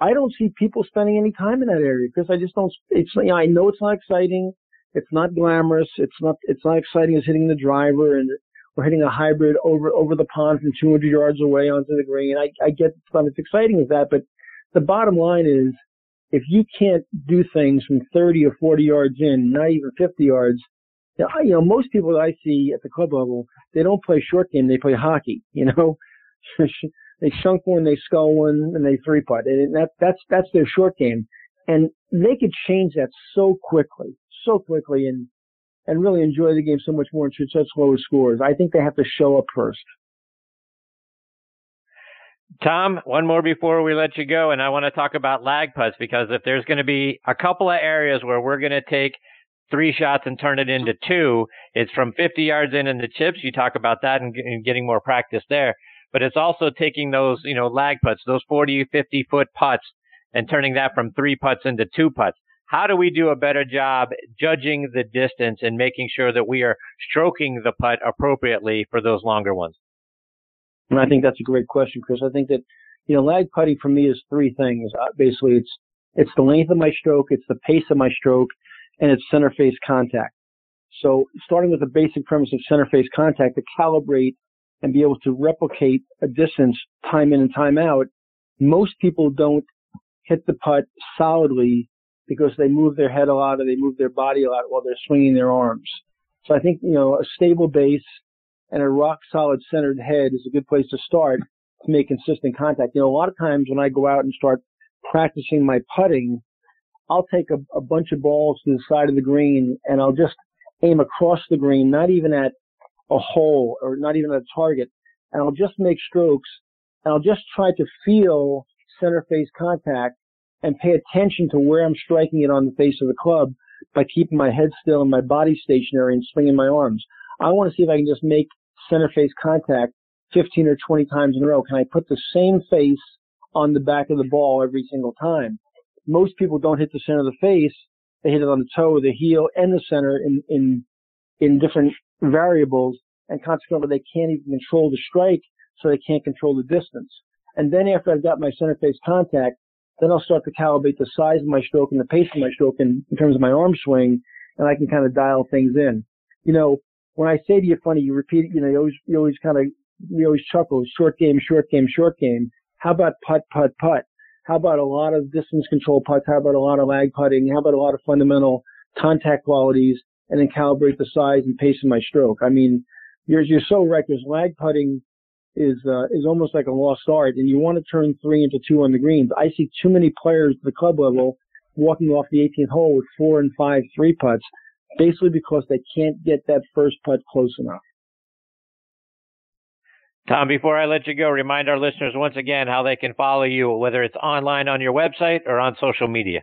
I don't see people spending any time in that area because I just don't. It's you know, I know it's not exciting. It's not glamorous. It's not. It's not exciting as hitting the driver and we're hitting a hybrid over over the pond from 200 yards away onto the green. I I get it's not as exciting as that, but the bottom line is if you can't do things from 30 or 40 yards in, not even 50 yards, you know, most people that I see at the club level, they don't play short game, they play hockey, you know. [LAUGHS] they shunk one, they skull one, and they three putt. And that, that's, that's their short game. And they could change that so quickly, so quickly and, and really enjoy the game so much more and shoot such lower scores. I think they have to show up first. Tom, one more before we let you go, and I want to talk about lag putts because if there's going to be a couple of areas where we're going to take three shots and turn it into two, it's from 50 yards in in the chips. You talk about that and, and getting more practice there, but it's also taking those, you know, lag putts, those 40, 50 foot putts, and turning that from three putts into two putts. How do we do a better job judging the distance and making sure that we are stroking the putt appropriately for those longer ones? And I think that's a great question, Chris. I think that, you know, lag putting for me is three things. Uh, basically, it's, it's the length of my stroke, it's the pace of my stroke, and it's center face contact. So starting with the basic premise of center face contact to calibrate and be able to replicate a distance time in and time out, most people don't hit the putt solidly because they move their head a lot or they move their body a lot while they're swinging their arms. So I think, you know, a stable base and a rock solid centered head is a good place to start to make consistent contact. You know, a lot of times when I go out and start practicing my putting, I'll take a, a bunch of balls to the side of the green and I'll just aim across the green, not even at a hole or not even a target. And I'll just make strokes and I'll just try to feel center face contact and pay attention to where I'm striking it on the face of the club by keeping my head still and my body stationary and swinging my arms. I want to see if I can just make center face contact 15 or 20 times in a row. Can I put the same face on the back of the ball every single time? Most people don't hit the center of the face. They hit it on the toe, the heel, and the center in, in, in different variables. And consequently, they can't even control the strike, so they can't control the distance. And then after I've got my center face contact, then I'll start to calibrate the size of my stroke and the pace of my stroke in, in terms of my arm swing, and I can kind of dial things in. You know, when I say to you funny, you repeat it, you know, you always, you always kind of, you always chuckle, short game, short game, short game. How about putt, putt, putt? How about a lot of distance control putts? How about a lot of lag putting? How about a lot of fundamental contact qualities and then calibrate the size and pace of my stroke? I mean, you're, you're so right. There's lag putting is uh, is almost like a lost art, and you want to turn three into two on the greens. I see too many players at the club level walking off the 18th hole with four and five three putts, basically because they can't get that first putt close enough. Tom, before I let you go, remind our listeners once again how they can follow you, whether it's online on your website or on social media.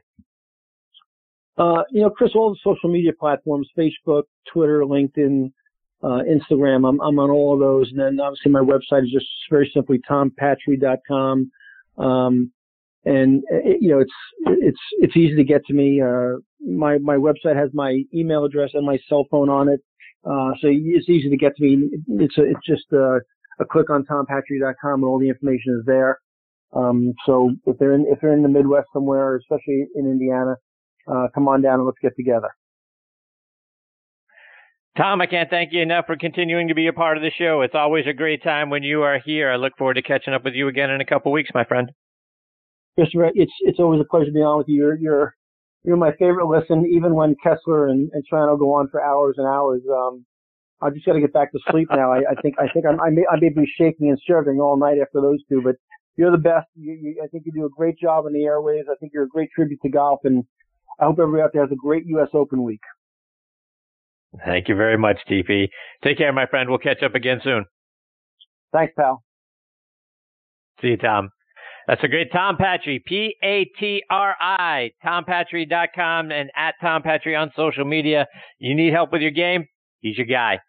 Uh, you know, Chris, all the social media platforms, Facebook, Twitter, LinkedIn, uh, Instagram. I'm, I'm on all of those. And then obviously my website is just very simply tompatri.com. Um, and it, you know, it's, it's, it's easy to get to me. Uh, my, my website has my email address and my cell phone on it. Uh, so it's easy to get to me. It's a, it's just a, a click on tompatri.com and all the information is there. Um, so if they're in, if they're in the Midwest somewhere, especially in Indiana, uh, come on down and let's get together. Tom, I can't thank you enough for continuing to be a part of the show. It's always a great time when you are here. I look forward to catching up with you again in a couple weeks, my friend. Christopher, it's it's always a pleasure to be on with you. You're you're you're my favorite listen, even when Kessler and, and Strano go on for hours and hours. Um, I just got to get back to sleep now. I, I think I think I'm, I may I may be shaking and shivering all night after those two, but you're the best. You, you, I think you do a great job in the airways. I think you're a great tribute to golf, and I hope everybody out there has a great U.S. Open week. Thank you very much, TP. Take care, my friend. We'll catch up again soon. Thanks, pal. See you, Tom. That's a great Tom Patri, P A T R I, tompatri.com and at Tom Patri on social media. You need help with your game? He's your guy.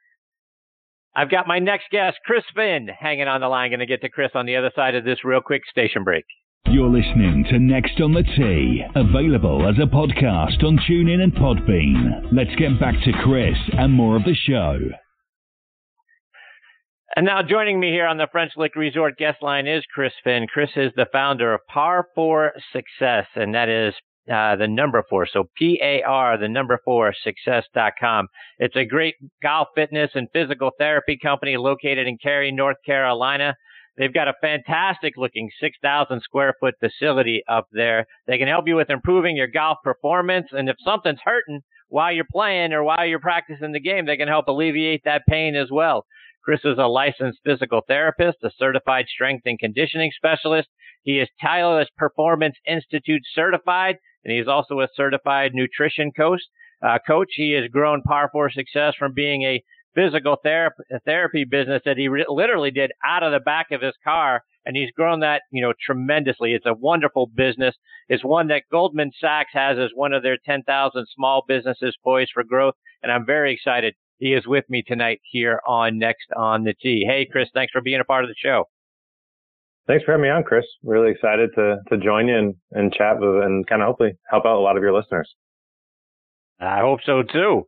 I've got my next guest, Chris Finn, hanging on the line. Going to get to Chris on the other side of this real quick station break. You're listening to Next on the Tee, available as a podcast on TuneIn and Podbean. Let's get back to Chris and more of the show. And now joining me here on the French Lick Resort guest line is Chris Finn. Chris is the founder of Par 4 Success, and that is uh, the number four. So P A R, the number four, success.com. It's a great golf fitness and physical therapy company located in Cary, North Carolina. They've got a fantastic looking 6,000 square foot facility up there. They can help you with improving your golf performance. And if something's hurting while you're playing or while you're practicing the game, they can help alleviate that pain as well. Chris is a licensed physical therapist, a certified strength and conditioning specialist. He is Titleist Performance Institute certified, and he's also a certified nutrition coach. Uh, coach, he has grown Par 4 Success from being a physical therapy, therapy business that he re- literally did out of the back of his car. And he's grown that, you know, tremendously. It's a wonderful business. It's one that Goldman Sachs has as one of their 10,000 small businesses poised for growth. And I'm very excited. He is with me tonight here on Next on the Tee. Hey, Chris, thanks for being a part of the show. Thanks for having me on, Chris. Really excited to, to join you and, and chat with and kind of hopefully help out a lot of your listeners. I hope so too.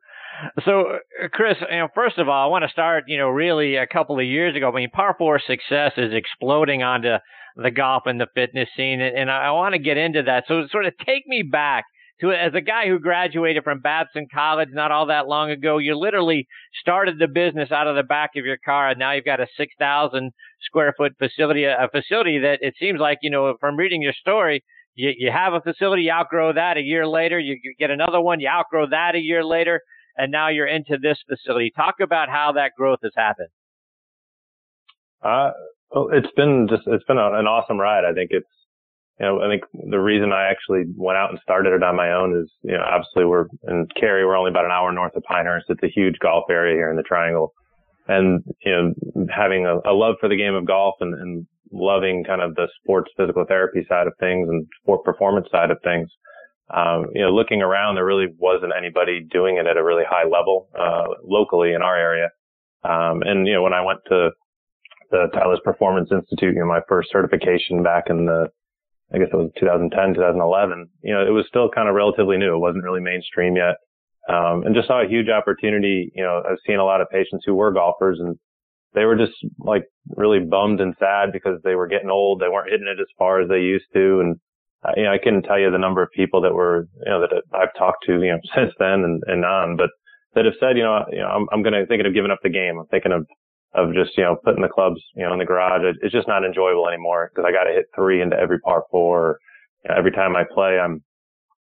So, Chris, you know, first of all, I want to start, you know, really a couple of years ago. I mean, Par 4 success is exploding onto the golf and the fitness scene, and I want to get into that. So, sort of take me back to as a guy who graduated from Babson College not all that long ago. You literally started the business out of the back of your car, and now you've got a 6,000 square foot facility, a facility that it seems like, you know, from reading your story, you, you have a facility, you outgrow that a year later, you get another one, you outgrow that a year later and now you're into this facility. Talk about how that growth has happened. Uh, well, it's been just, it's been a, an awesome ride. I think it's, you know, I think the reason I actually went out and started it on my own is, you know, obviously we're in Cary, we're only about an hour north of Pinehurst. It's a huge golf area here in the Triangle. And, you know, having a, a love for the game of golf and, and loving kind of the sports physical therapy side of things and sport performance side of things. Um, you know, looking around, there really wasn't anybody doing it at a really high level, uh, locally in our area. Um, and, you know, when I went to the Titleist Performance Institute, you know, my first certification back in the, I guess it was 2010, 2011, you know, it was still kind of relatively new. It wasn't really mainstream yet. Um, and just saw a huge opportunity. You know, I've seen a lot of patients who were golfers and they were just like really bummed and sad because they were getting old. They weren't hitting it as far as they used to. And, uh, you know, I couldn't tell you the number of people that were, you know, that I've talked to, you know, [LAUGHS] since then and, and on, but that have said, you know, you know, I'm, I'm going to thinking of giving up the game. I'm thinking of, of just, you know, putting the clubs, you know, in the garage. It, it's just not enjoyable anymore because I got to hit three into every par four. You know, every time I play, I'm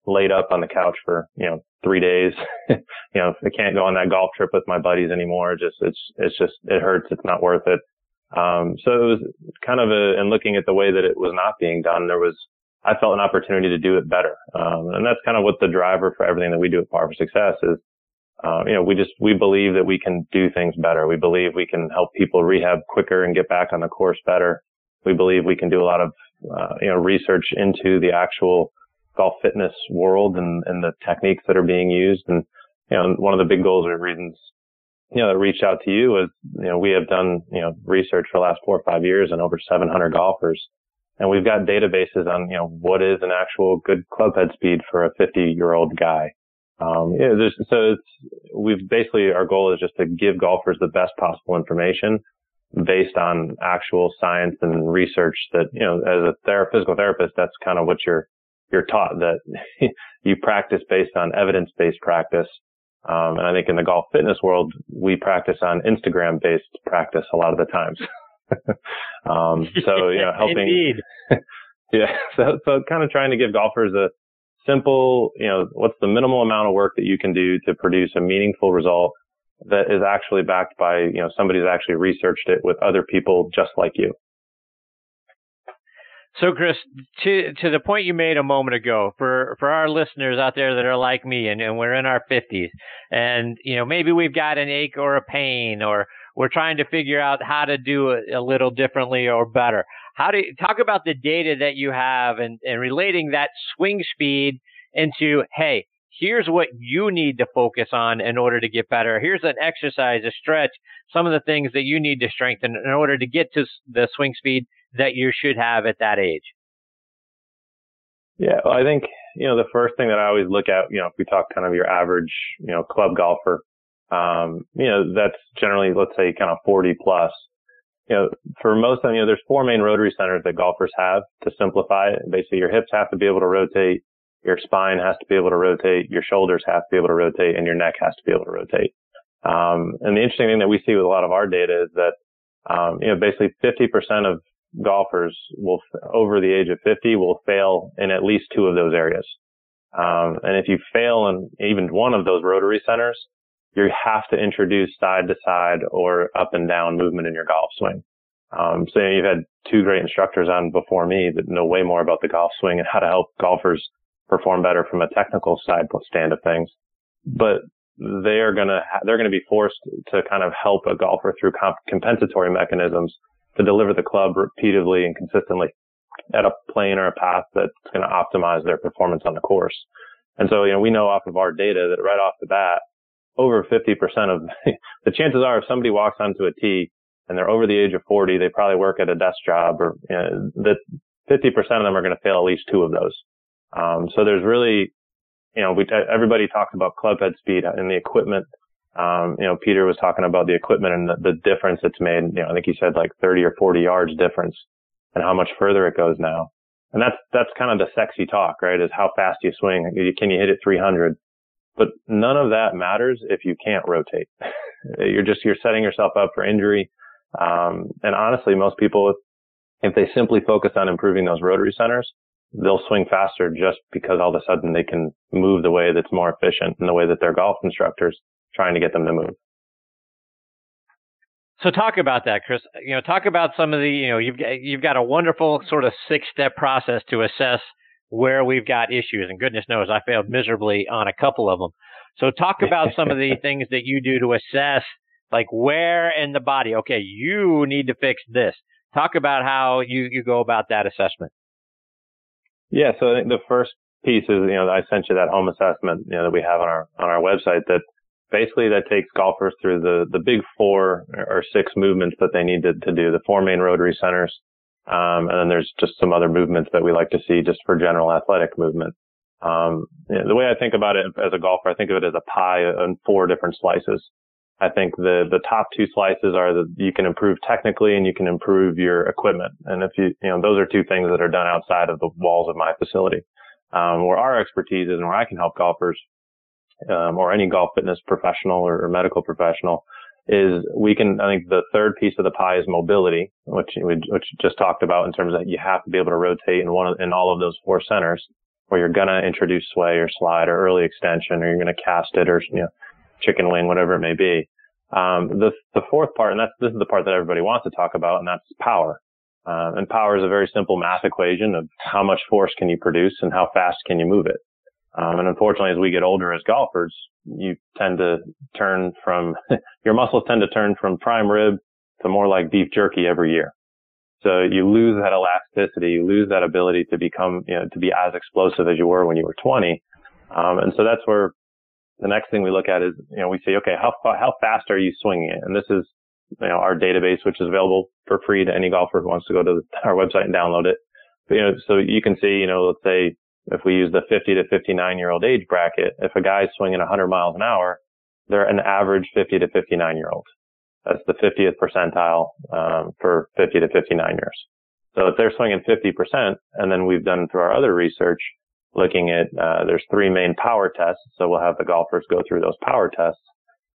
laid up on the couch for, you know, three days. [LAUGHS] you know, I can't go on that golf trip with my buddies anymore. Just, it's, it's just, it hurts. It's not worth it. Um, so it was kind of a, and looking at the way that it was not being done, there was, I felt an opportunity to do it better. Um, and that's kind of what the driver for everything that we do at Par 4 Success is. Uh, you know, we just, we believe that we can do things better. We believe we can help people rehab quicker and get back on the course better. We believe we can do a lot of, uh, you know, research into the actual golf fitness world and, and the techniques that are being used. And, you know, one of the big goals or reasons, you know, that reached out to you was, you know, we have done, you know, research for the last four or five years and over 700 golfers. And we've got databases on, you know, what is an actual good club head speed for a 50 year old guy. Um, so it's, we've basically, our goal is just to give golfers the best possible information based on actual science and research that, you know, as a physical therapist, that's kind of what you're, you're taught that [LAUGHS] you practice based on evidence-based practice. Um, and I think in the golf fitness world, we practice on Instagram-based practice a lot of the times. [LAUGHS] [LAUGHS] um, so, [LAUGHS] you know, helping. [LAUGHS] yeah. So, so kind of trying to give golfers a simple, you know, what's the minimal amount of work that you can do to produce a meaningful result that is actually backed by, you know, somebody's actually researched it with other people just like you. So, Chris, to to the point you made a moment ago, for for our listeners out there that are like me and, and we're in our fifties, and you know maybe we've got an ache or a pain, or we're trying to figure out how to do it a little differently or better. How do you talk about the data that you have and, and relating that swing speed into hey, here's what you need to focus on in order to get better. Here's an exercise, a stretch, some of the things that you need to strengthen in order to get to the swing speed that you should have at that age? Yeah, well, I think, you know, the first thing that I always look at, you know, if we talk kind of your average, you know, club golfer, um, you know, that's generally, let's say kind of 40 plus. You know, for most of them, you know, there's four main rotary centers that golfers have to simplify it. Basically, your hips have to be able to rotate, your spine has to be able to rotate, your shoulders have to be able to rotate, and your neck has to be able to rotate. Um, and the interesting thing that we see with a lot of our data is that, um, you know, basically 50% of golfers will, over the age of 50, will fail in at least two of those areas. Um, and if you fail in even one of those rotary centers, you have to introduce side to side or up and down movement in your golf swing. Um, so you've had two great instructors on before me that know way more about the golf swing and how to help golfers perform better from a technical side stand of things. But they are to, ha- they're going to be forced to kind of help a golfer through comp- compensatory mechanisms to deliver the club repeatedly and consistently at a plane or a path that's going to optimize their performance on the course. And so, you know, we know off of our data that right off the bat, over 50% of [LAUGHS] the chances are if somebody walks onto a tee and they're over the age of 40, they probably work at a desk job or you know, that 50% of them are going to fail at least two of those. Um, so there's really, you know, we, everybody talks about club head speed and the equipment um, you know, Peter was talking about the equipment and the, the difference it's made. You know, I think he said like 30 or 40 yards difference and how much further it goes now. And that's, that's kind of the sexy talk, right? Is how fast you swing. Can you hit it 300? But none of that matters if you can't rotate. [LAUGHS] you're just, you're setting yourself up for injury. Um, and honestly, most people, if they simply focus on improving those rotary centers, they'll swing faster just because all of a sudden they can move the way that's more efficient and the way that their golf instructors trying to get them to move. So talk about that, Chris. You know, talk about some of the, you know, you've you've got a wonderful sort of six step process to assess where we've got issues. And goodness knows I failed miserably on a couple of them. So talk about some of the [LAUGHS] things that you do to assess like where in the body, okay, you need to fix this. Talk about how you, you go about that assessment. Yeah. So I think the first piece is, you know, I sent you that home assessment, you know, that we have on our, on our website that basically that takes golfers through the, the big four or six movements that they need to, to do, the four main rotary centers. Um, and then there's just some other movements that we like to see just for general athletic movement. Um, the way I think about it as a golfer, I think of it as a pie in four different slices. I think the, the top two slices are that you can improve technically and you can improve your equipment. And if you, you know, those are two things that are done outside of the walls of my facility. Um, where our expertise is and where I can help golfers um, or any golf fitness professional or, or, medical professional is we can, I think the third piece of the pie is mobility, which we which just talked about in terms of you have to be able to rotate in one of, in all of those four centers where you're going to introduce sway or slide or early extension or you're going to cast it or, you know, chicken wing, whatever it may be. Um, the, the fourth part, and that's, this is the part that everybody wants to talk about, and that's power. Uh, and power is a very simple math equation of how much force can you produce and how fast can you move it. Um, and unfortunately, as we get older as golfers, you tend to turn from, [LAUGHS] your muscles tend to turn from prime rib to more like beef jerky every year. So you lose that elasticity, you lose that ability to become, you know, to be as explosive as you were when you were 20. Um, and so that's where the next thing we look at is, you know, we say, okay, how how fast are you swinging it? And this is, you know, our database, which is available for free to any golfer who wants to go to our website and download it. But, you know, so you can see, you know, let's say if we use the 50 to 59 year old age bracket, if a guy's swinging 100 miles an hour, they're an average 50 to 59 year old. That's the 50th percentile um, for 50 to 59 years. So if they're swinging 50%, and then we've done through our other research, looking at uh, there's three main power tests. So we'll have the golfers go through those power tests.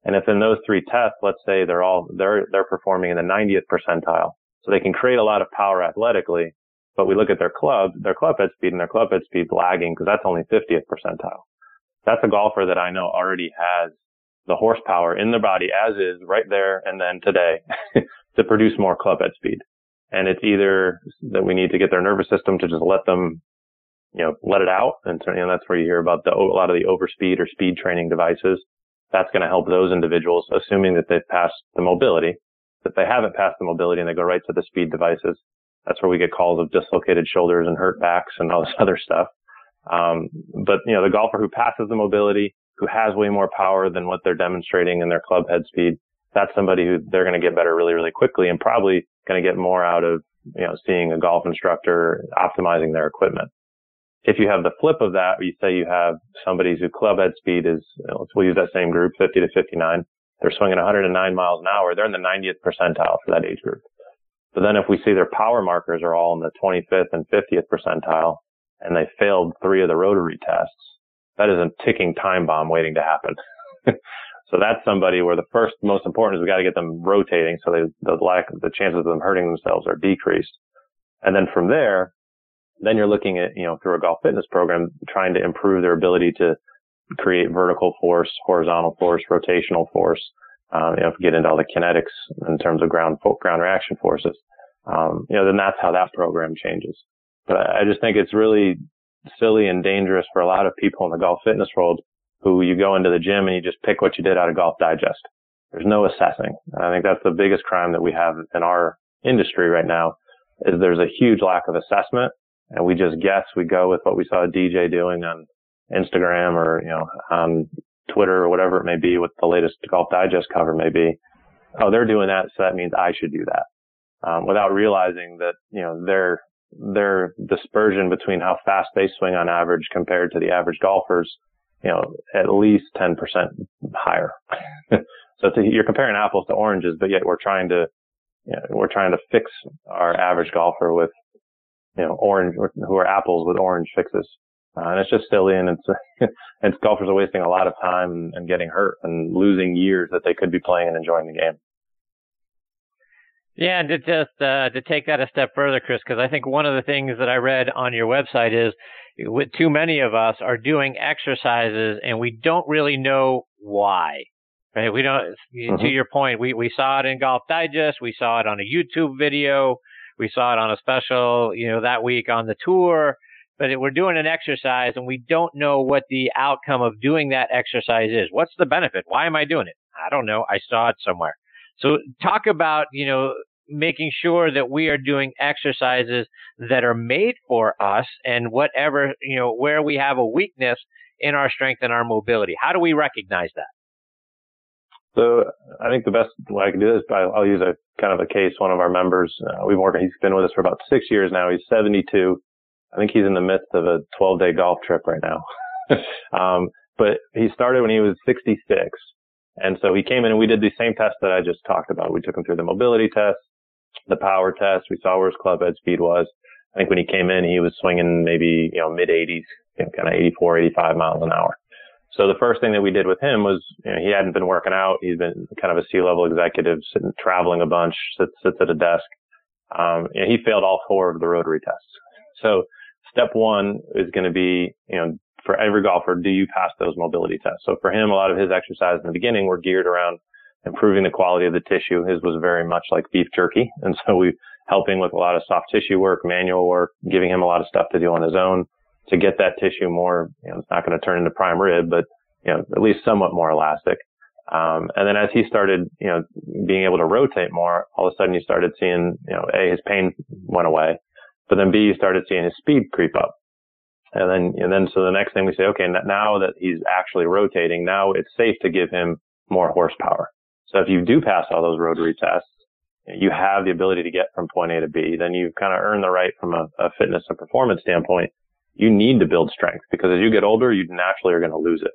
And if in those three tests, let's say they're all they're they're performing in the 90th percentile, so they can create a lot of power athletically, but we look at their club, their club head speed and their club head speed lagging because that's only 50th percentile. That's a golfer that I know already has the horsepower in their body as is right there and then today [LAUGHS] to produce more club head speed. And it's either that we need to get their nervous system to just let them, you know, let it out. And you that's where you hear about the, a lot of the overspeed or speed training devices. That's going to help those individuals, assuming that they've passed the mobility. If they haven't passed the mobility and they go right to the speed devices, that's where we get calls of dislocated shoulders and hurt backs and all this [LAUGHS] other stuff. Um, but you know, the golfer who passes the mobility, who has way more power than what they're demonstrating in their club head speed, that's somebody who they're going to get better really, really quickly and probably going to get more out of, you know, seeing a golf instructor optimizing their equipment. If you have the flip of that, you say you have somebody whose club head speed is, you know, we'll use that same group, 50 to 59. They're swinging 109 miles an hour. They're in the 90th percentile for that age group. But then if we see their power markers are all in the 25th and 50th percentile and they failed three of the rotary tests, that is a ticking time bomb waiting to happen. [LAUGHS] so that's somebody where the first most important is we got to get them rotating so they, the lack, the chances of them hurting themselves are decreased. And then from there, then you're looking at, you know, through a golf fitness program, trying to improve their ability to create vertical force, horizontal force, rotational force, um, you know, if we get into all the kinetics in terms of ground ground reaction forces, um, you know, then that's how that program changes. But I, I just think it's really silly and dangerous for a lot of people in the golf fitness world who you go into the gym and you just pick what you did out of Golf Digest. There's no assessing. I think that's the biggest crime that we have in our industry right now is there's a huge lack of assessment and we just guess we go with what we saw a DJ doing on Instagram or, you know, on Twitter or whatever it may be, what the latest Golf Digest cover may be. Oh, they're doing that, so that means I should do that. Um, without realizing that, you know, their, their dispersion between how fast they swing on average compared to the average golfers, you know, at least 10% higher. [LAUGHS] so a, you're comparing apples to oranges, but yet we're trying to, you know, we're trying to fix our average golfer with, you know, orange, who are apples with orange fixes. Uh, and it's just silly and it's, [LAUGHS] and golfers are wasting a lot of time and, and getting hurt and losing years that they could be playing and enjoying the game. Yeah, and to just uh, to take that a step further, Chris, because I think one of the things that I read on your website is with too many of us are doing exercises and we don't really know why. Right. We don't. Mm-hmm. To your point, we we saw it in Golf Digest. We saw it on a YouTube video. We saw it on a special, you know, that week on the tour. But we're doing an exercise, and we don't know what the outcome of doing that exercise is. What's the benefit? Why am I doing it? I don't know. I saw it somewhere. So talk about, you know, making sure that we are doing exercises that are made for us and whatever, you know, where we have a weakness in our strength and our mobility. How do we recognize that? So I think the best way I can do this, I'll, I'll use a kind of a case. One of our members, uh, we've worked, he's been with us for about six years now. He's 72. I think he's in the midst of a 12 day golf trip right now. [LAUGHS] um, but he started when he was 66. And so he came in and we did the same test that I just talked about. We took him through the mobility test, the power test. We saw where his club head speed was. I think when he came in, he was swinging maybe, you know, mid 80s, you know, kind of 84, 85 miles an hour. So the first thing that we did with him was, you know, he hadn't been working out. He's been kind of a C-level executive, sitting, traveling a bunch, sits, sits at a desk. Um, he failed all four of the rotary tests. So step one is going to be, you know, for every golfer, do you pass those mobility tests? So for him, a lot of his exercises in the beginning were geared around improving the quality of the tissue. His was very much like beef jerky. [LAUGHS] And so we helping with a lot of soft tissue work, manual work, giving him a lot of stuff to do on his own to get that tissue more, you know, it's not going to turn into prime rib, but, you know, at least somewhat more elastic. Um, and then as he started, you know, being able to rotate more, all of a sudden you started seeing, you know, A, his pain went away, but then B, you started seeing his speed creep up. And then, and then, so the next thing we say, okay, now that he's actually rotating, now it's safe to give him more horsepower. So if you do pass all those rotary tests, you have the ability to get from point A to B, then you've kind of earn the right from a, a fitness and performance standpoint you need to build strength because as you get older, you naturally are going to lose it.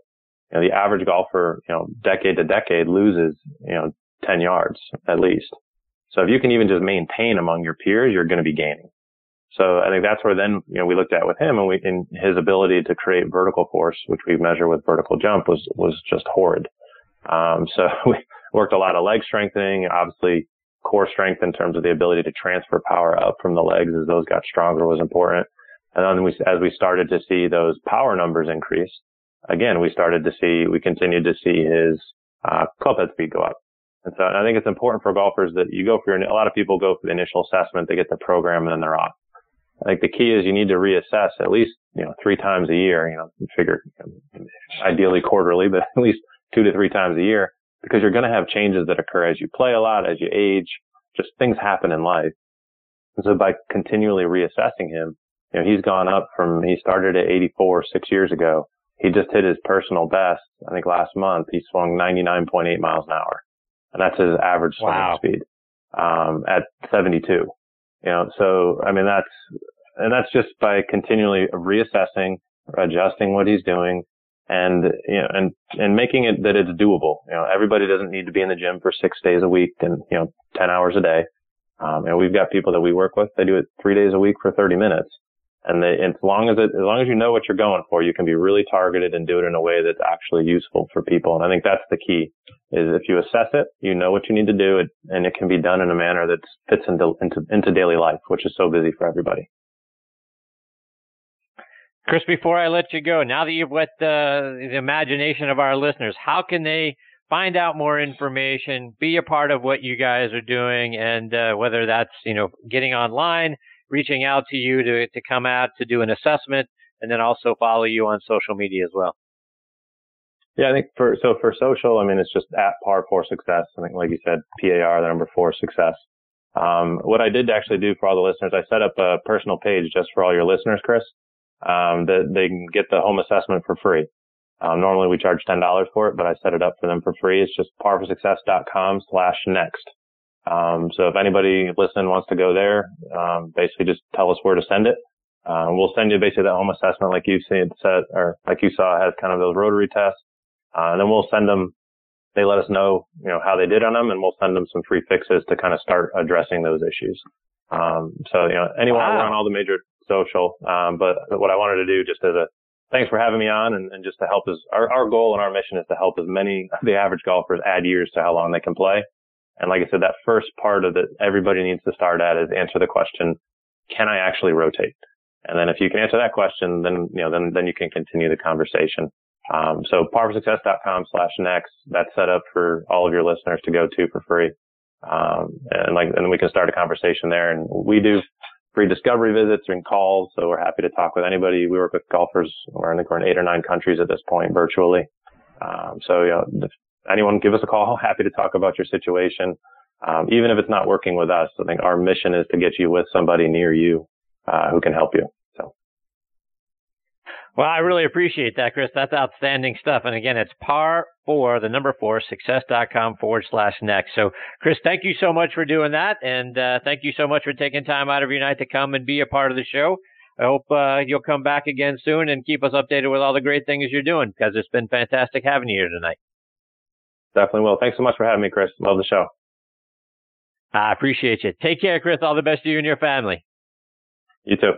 You know, the average golfer, you know, decade to decade loses, you know, 10 yards at least. So if you can even just maintain among your peers, you're going to be gaining. So I think that's where then, you know, we looked at with him and we, his ability to create vertical force, which we measure with vertical jump was, was just horrid. Um, so [LAUGHS] we worked a lot of leg strengthening, obviously core strength in terms of the ability to transfer power up from the legs as those got stronger was important. And then we, as we started to see those power numbers increase, again, we started to see, we continued to see his uh, club head speed go up. And so and I think it's important for golfers that you go for your, a lot of people go for the initial assessment, they get the program and then they're off. I think the key is you need to reassess at least, you know, three times a year, you know, figure ideally quarterly, but [LAUGHS] at least two to three times a year because you're going to have changes that occur as you play a lot, as you age, just things happen in life. And so by continually reassessing him, you know, he's gone up from, he started at 84 six years ago. He just hit his personal best. I think last month he swung 99.8 miles an hour and that's his average swing wow. speed, um, at 72. You know, so, I mean, that's, and that's just by continually reassessing, adjusting what he's doing and, you know, and, and making it that it's doable. You know, everybody doesn't need to be in the gym for six days a week and, you know, 10 hours a day. Um, and we've got people that we work with, they do it three days a week for 30 minutes. And they, as long as it, as long as you know what you're going for, you can be really targeted and do it in a way that's actually useful for people. And I think that's the key is if you assess it, you know what you need to do it, and it can be done in a manner that fits into, into, into daily life, which is so busy for everybody. Chris, before I let you go, now that you've whet the, the imagination of our listeners, how can they find out more information, be a part of what you guys are doing, and uh, whether that's you know getting online, reaching out to you to, to come out to do an assessment and then also follow you on social media as well. Yeah, I think for, so for social, I mean, it's just at Par 4 Success. I think, like you said, PAR, the number four success. Um, what I did actually do for all the listeners, I set up a personal page just for all your listeners, Chris, um, that they can get the home assessment for free. Um, normally we charge $10 for it, but I set it up for them for free. It's just par4success.com slash next. Um, so if anybody listening wants to go there, um, basically just tell us where to send it. Uh, we'll send you basically the home assessment like you've seen set or like you saw has kind of those rotary tests. Uh, and then we'll send them, they let us know, you know, how they did on them and we'll send them some free fixes to kind of start addressing those issues. Um, so, you know, anyone, wow. on all the major social. Um, but what I wanted to do just as a, thanks for having me on and, and just to help us, our, our goal and our mission is to help as many, the average golfers add years to how long they can play. And like I said, that first part of that everybody needs to start at is answer the question, can I actually rotate? And then if you can answer that question, then, you know, then, then you can continue the conversation. Um, so par4success.com slash next, that's set up for all of your listeners to go to for free. Um, and like, and we can start a conversation there. And we do free discovery visits and calls. So we're happy to talk with anybody. We work with golfers. We're, I think we're in eight or nine countries at this point virtually. Um, so, you know, anyone give us a call, [LAUGHS] happy to talk about your situation. Um, even if it's not working with us, I think our mission is to get you with somebody near you, uh, who can help you. So. Well, I really appreciate that, Chris. That's outstanding stuff. And again, it's par four, the number four, success.com forward slash next. So, Chris, thank you so much for doing that. And uh, thank you so much for taking time out of your night to come and be a part of the show. I hope uh, you'll come back again soon and keep us updated with all the great things you're doing because it's been fantastic having you here tonight. Definitely will. Thanks so much for having me, Chris. Love the show. I appreciate you. Take care, Chris. All the best to you and your family. You too.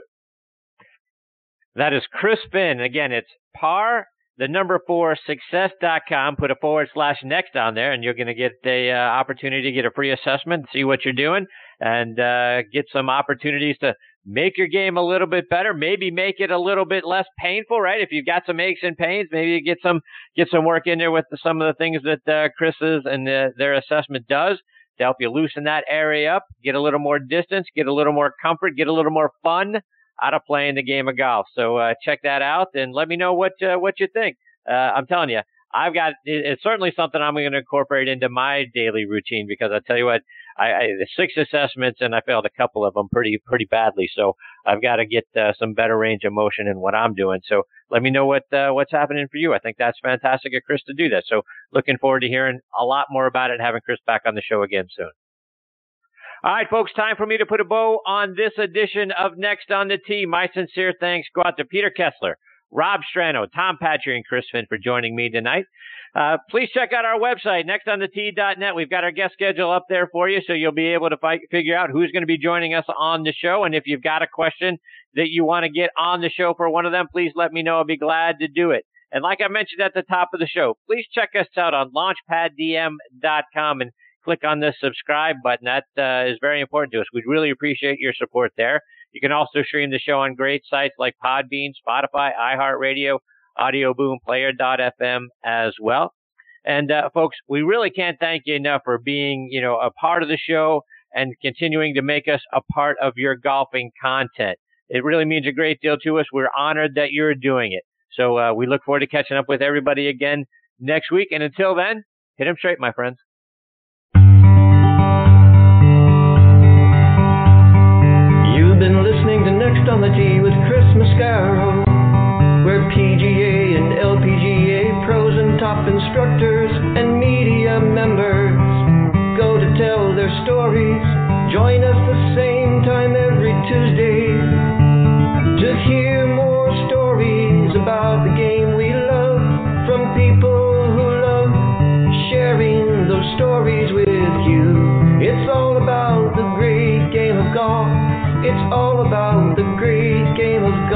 That is Chris Finn. Again, it's par, the number four, success.com. Put a forward slash next on there, and you're going to get the uh, opportunity to get a free assessment, see what you're doing, and uh, get some opportunities to make your game a little bit better. Maybe make it a little bit less painful, right? If you've got some aches and pains, maybe you get some get some work in there with the, some of the things that uh, Chris's and uh, their assessment does to help you loosen that area up, get a little more distance, get a little more comfort, get a little more fun out of playing the game of golf. So uh, check that out and let me know what uh, what you think. Uh, I'm telling you, I've got it's certainly something I'm going to incorporate into my daily routine because I tell you what, I, I six assessments and I failed a couple of them pretty pretty badly. So I've got to get uh, some better range of motion in what I'm doing. So let me know what uh, what's happening for you. I think that's fantastic of Chris to do that. So looking forward to hearing a lot more about it and having Chris back on the show again soon. All right, folks, time for me to put a bow on this edition of Next on the Tee. My sincere thanks go out to Peter Kessler, Rob Strano, Tom Patri, and Chris Finn for joining me tonight. Uh, please check out our website, nextonthetee.net. We've got our guest schedule up there for you, so you'll be able to fight, figure out who's going to be joining us on the show. And if you've got a question that you want to get on the show for one of them, please let me know. I'll be glad to do it. And like I mentioned at the top of the show, please check us out on launchpaddm.com and click on the subscribe button. That uh, is very important to us. We'd really appreciate your support there. You can also stream the show on great sites like Podbean, Spotify, iHeartRadio, Audio Player.fm as well. And uh, folks, we really can't thank you enough for being, you know, a part of the show and continuing to make us a part of your golfing content. It really means a great deal to us. We're honored that you're doing it. So uh, we look forward to catching up with everybody again next week. And until then, hit them straight, my friends. It's all about the great game of.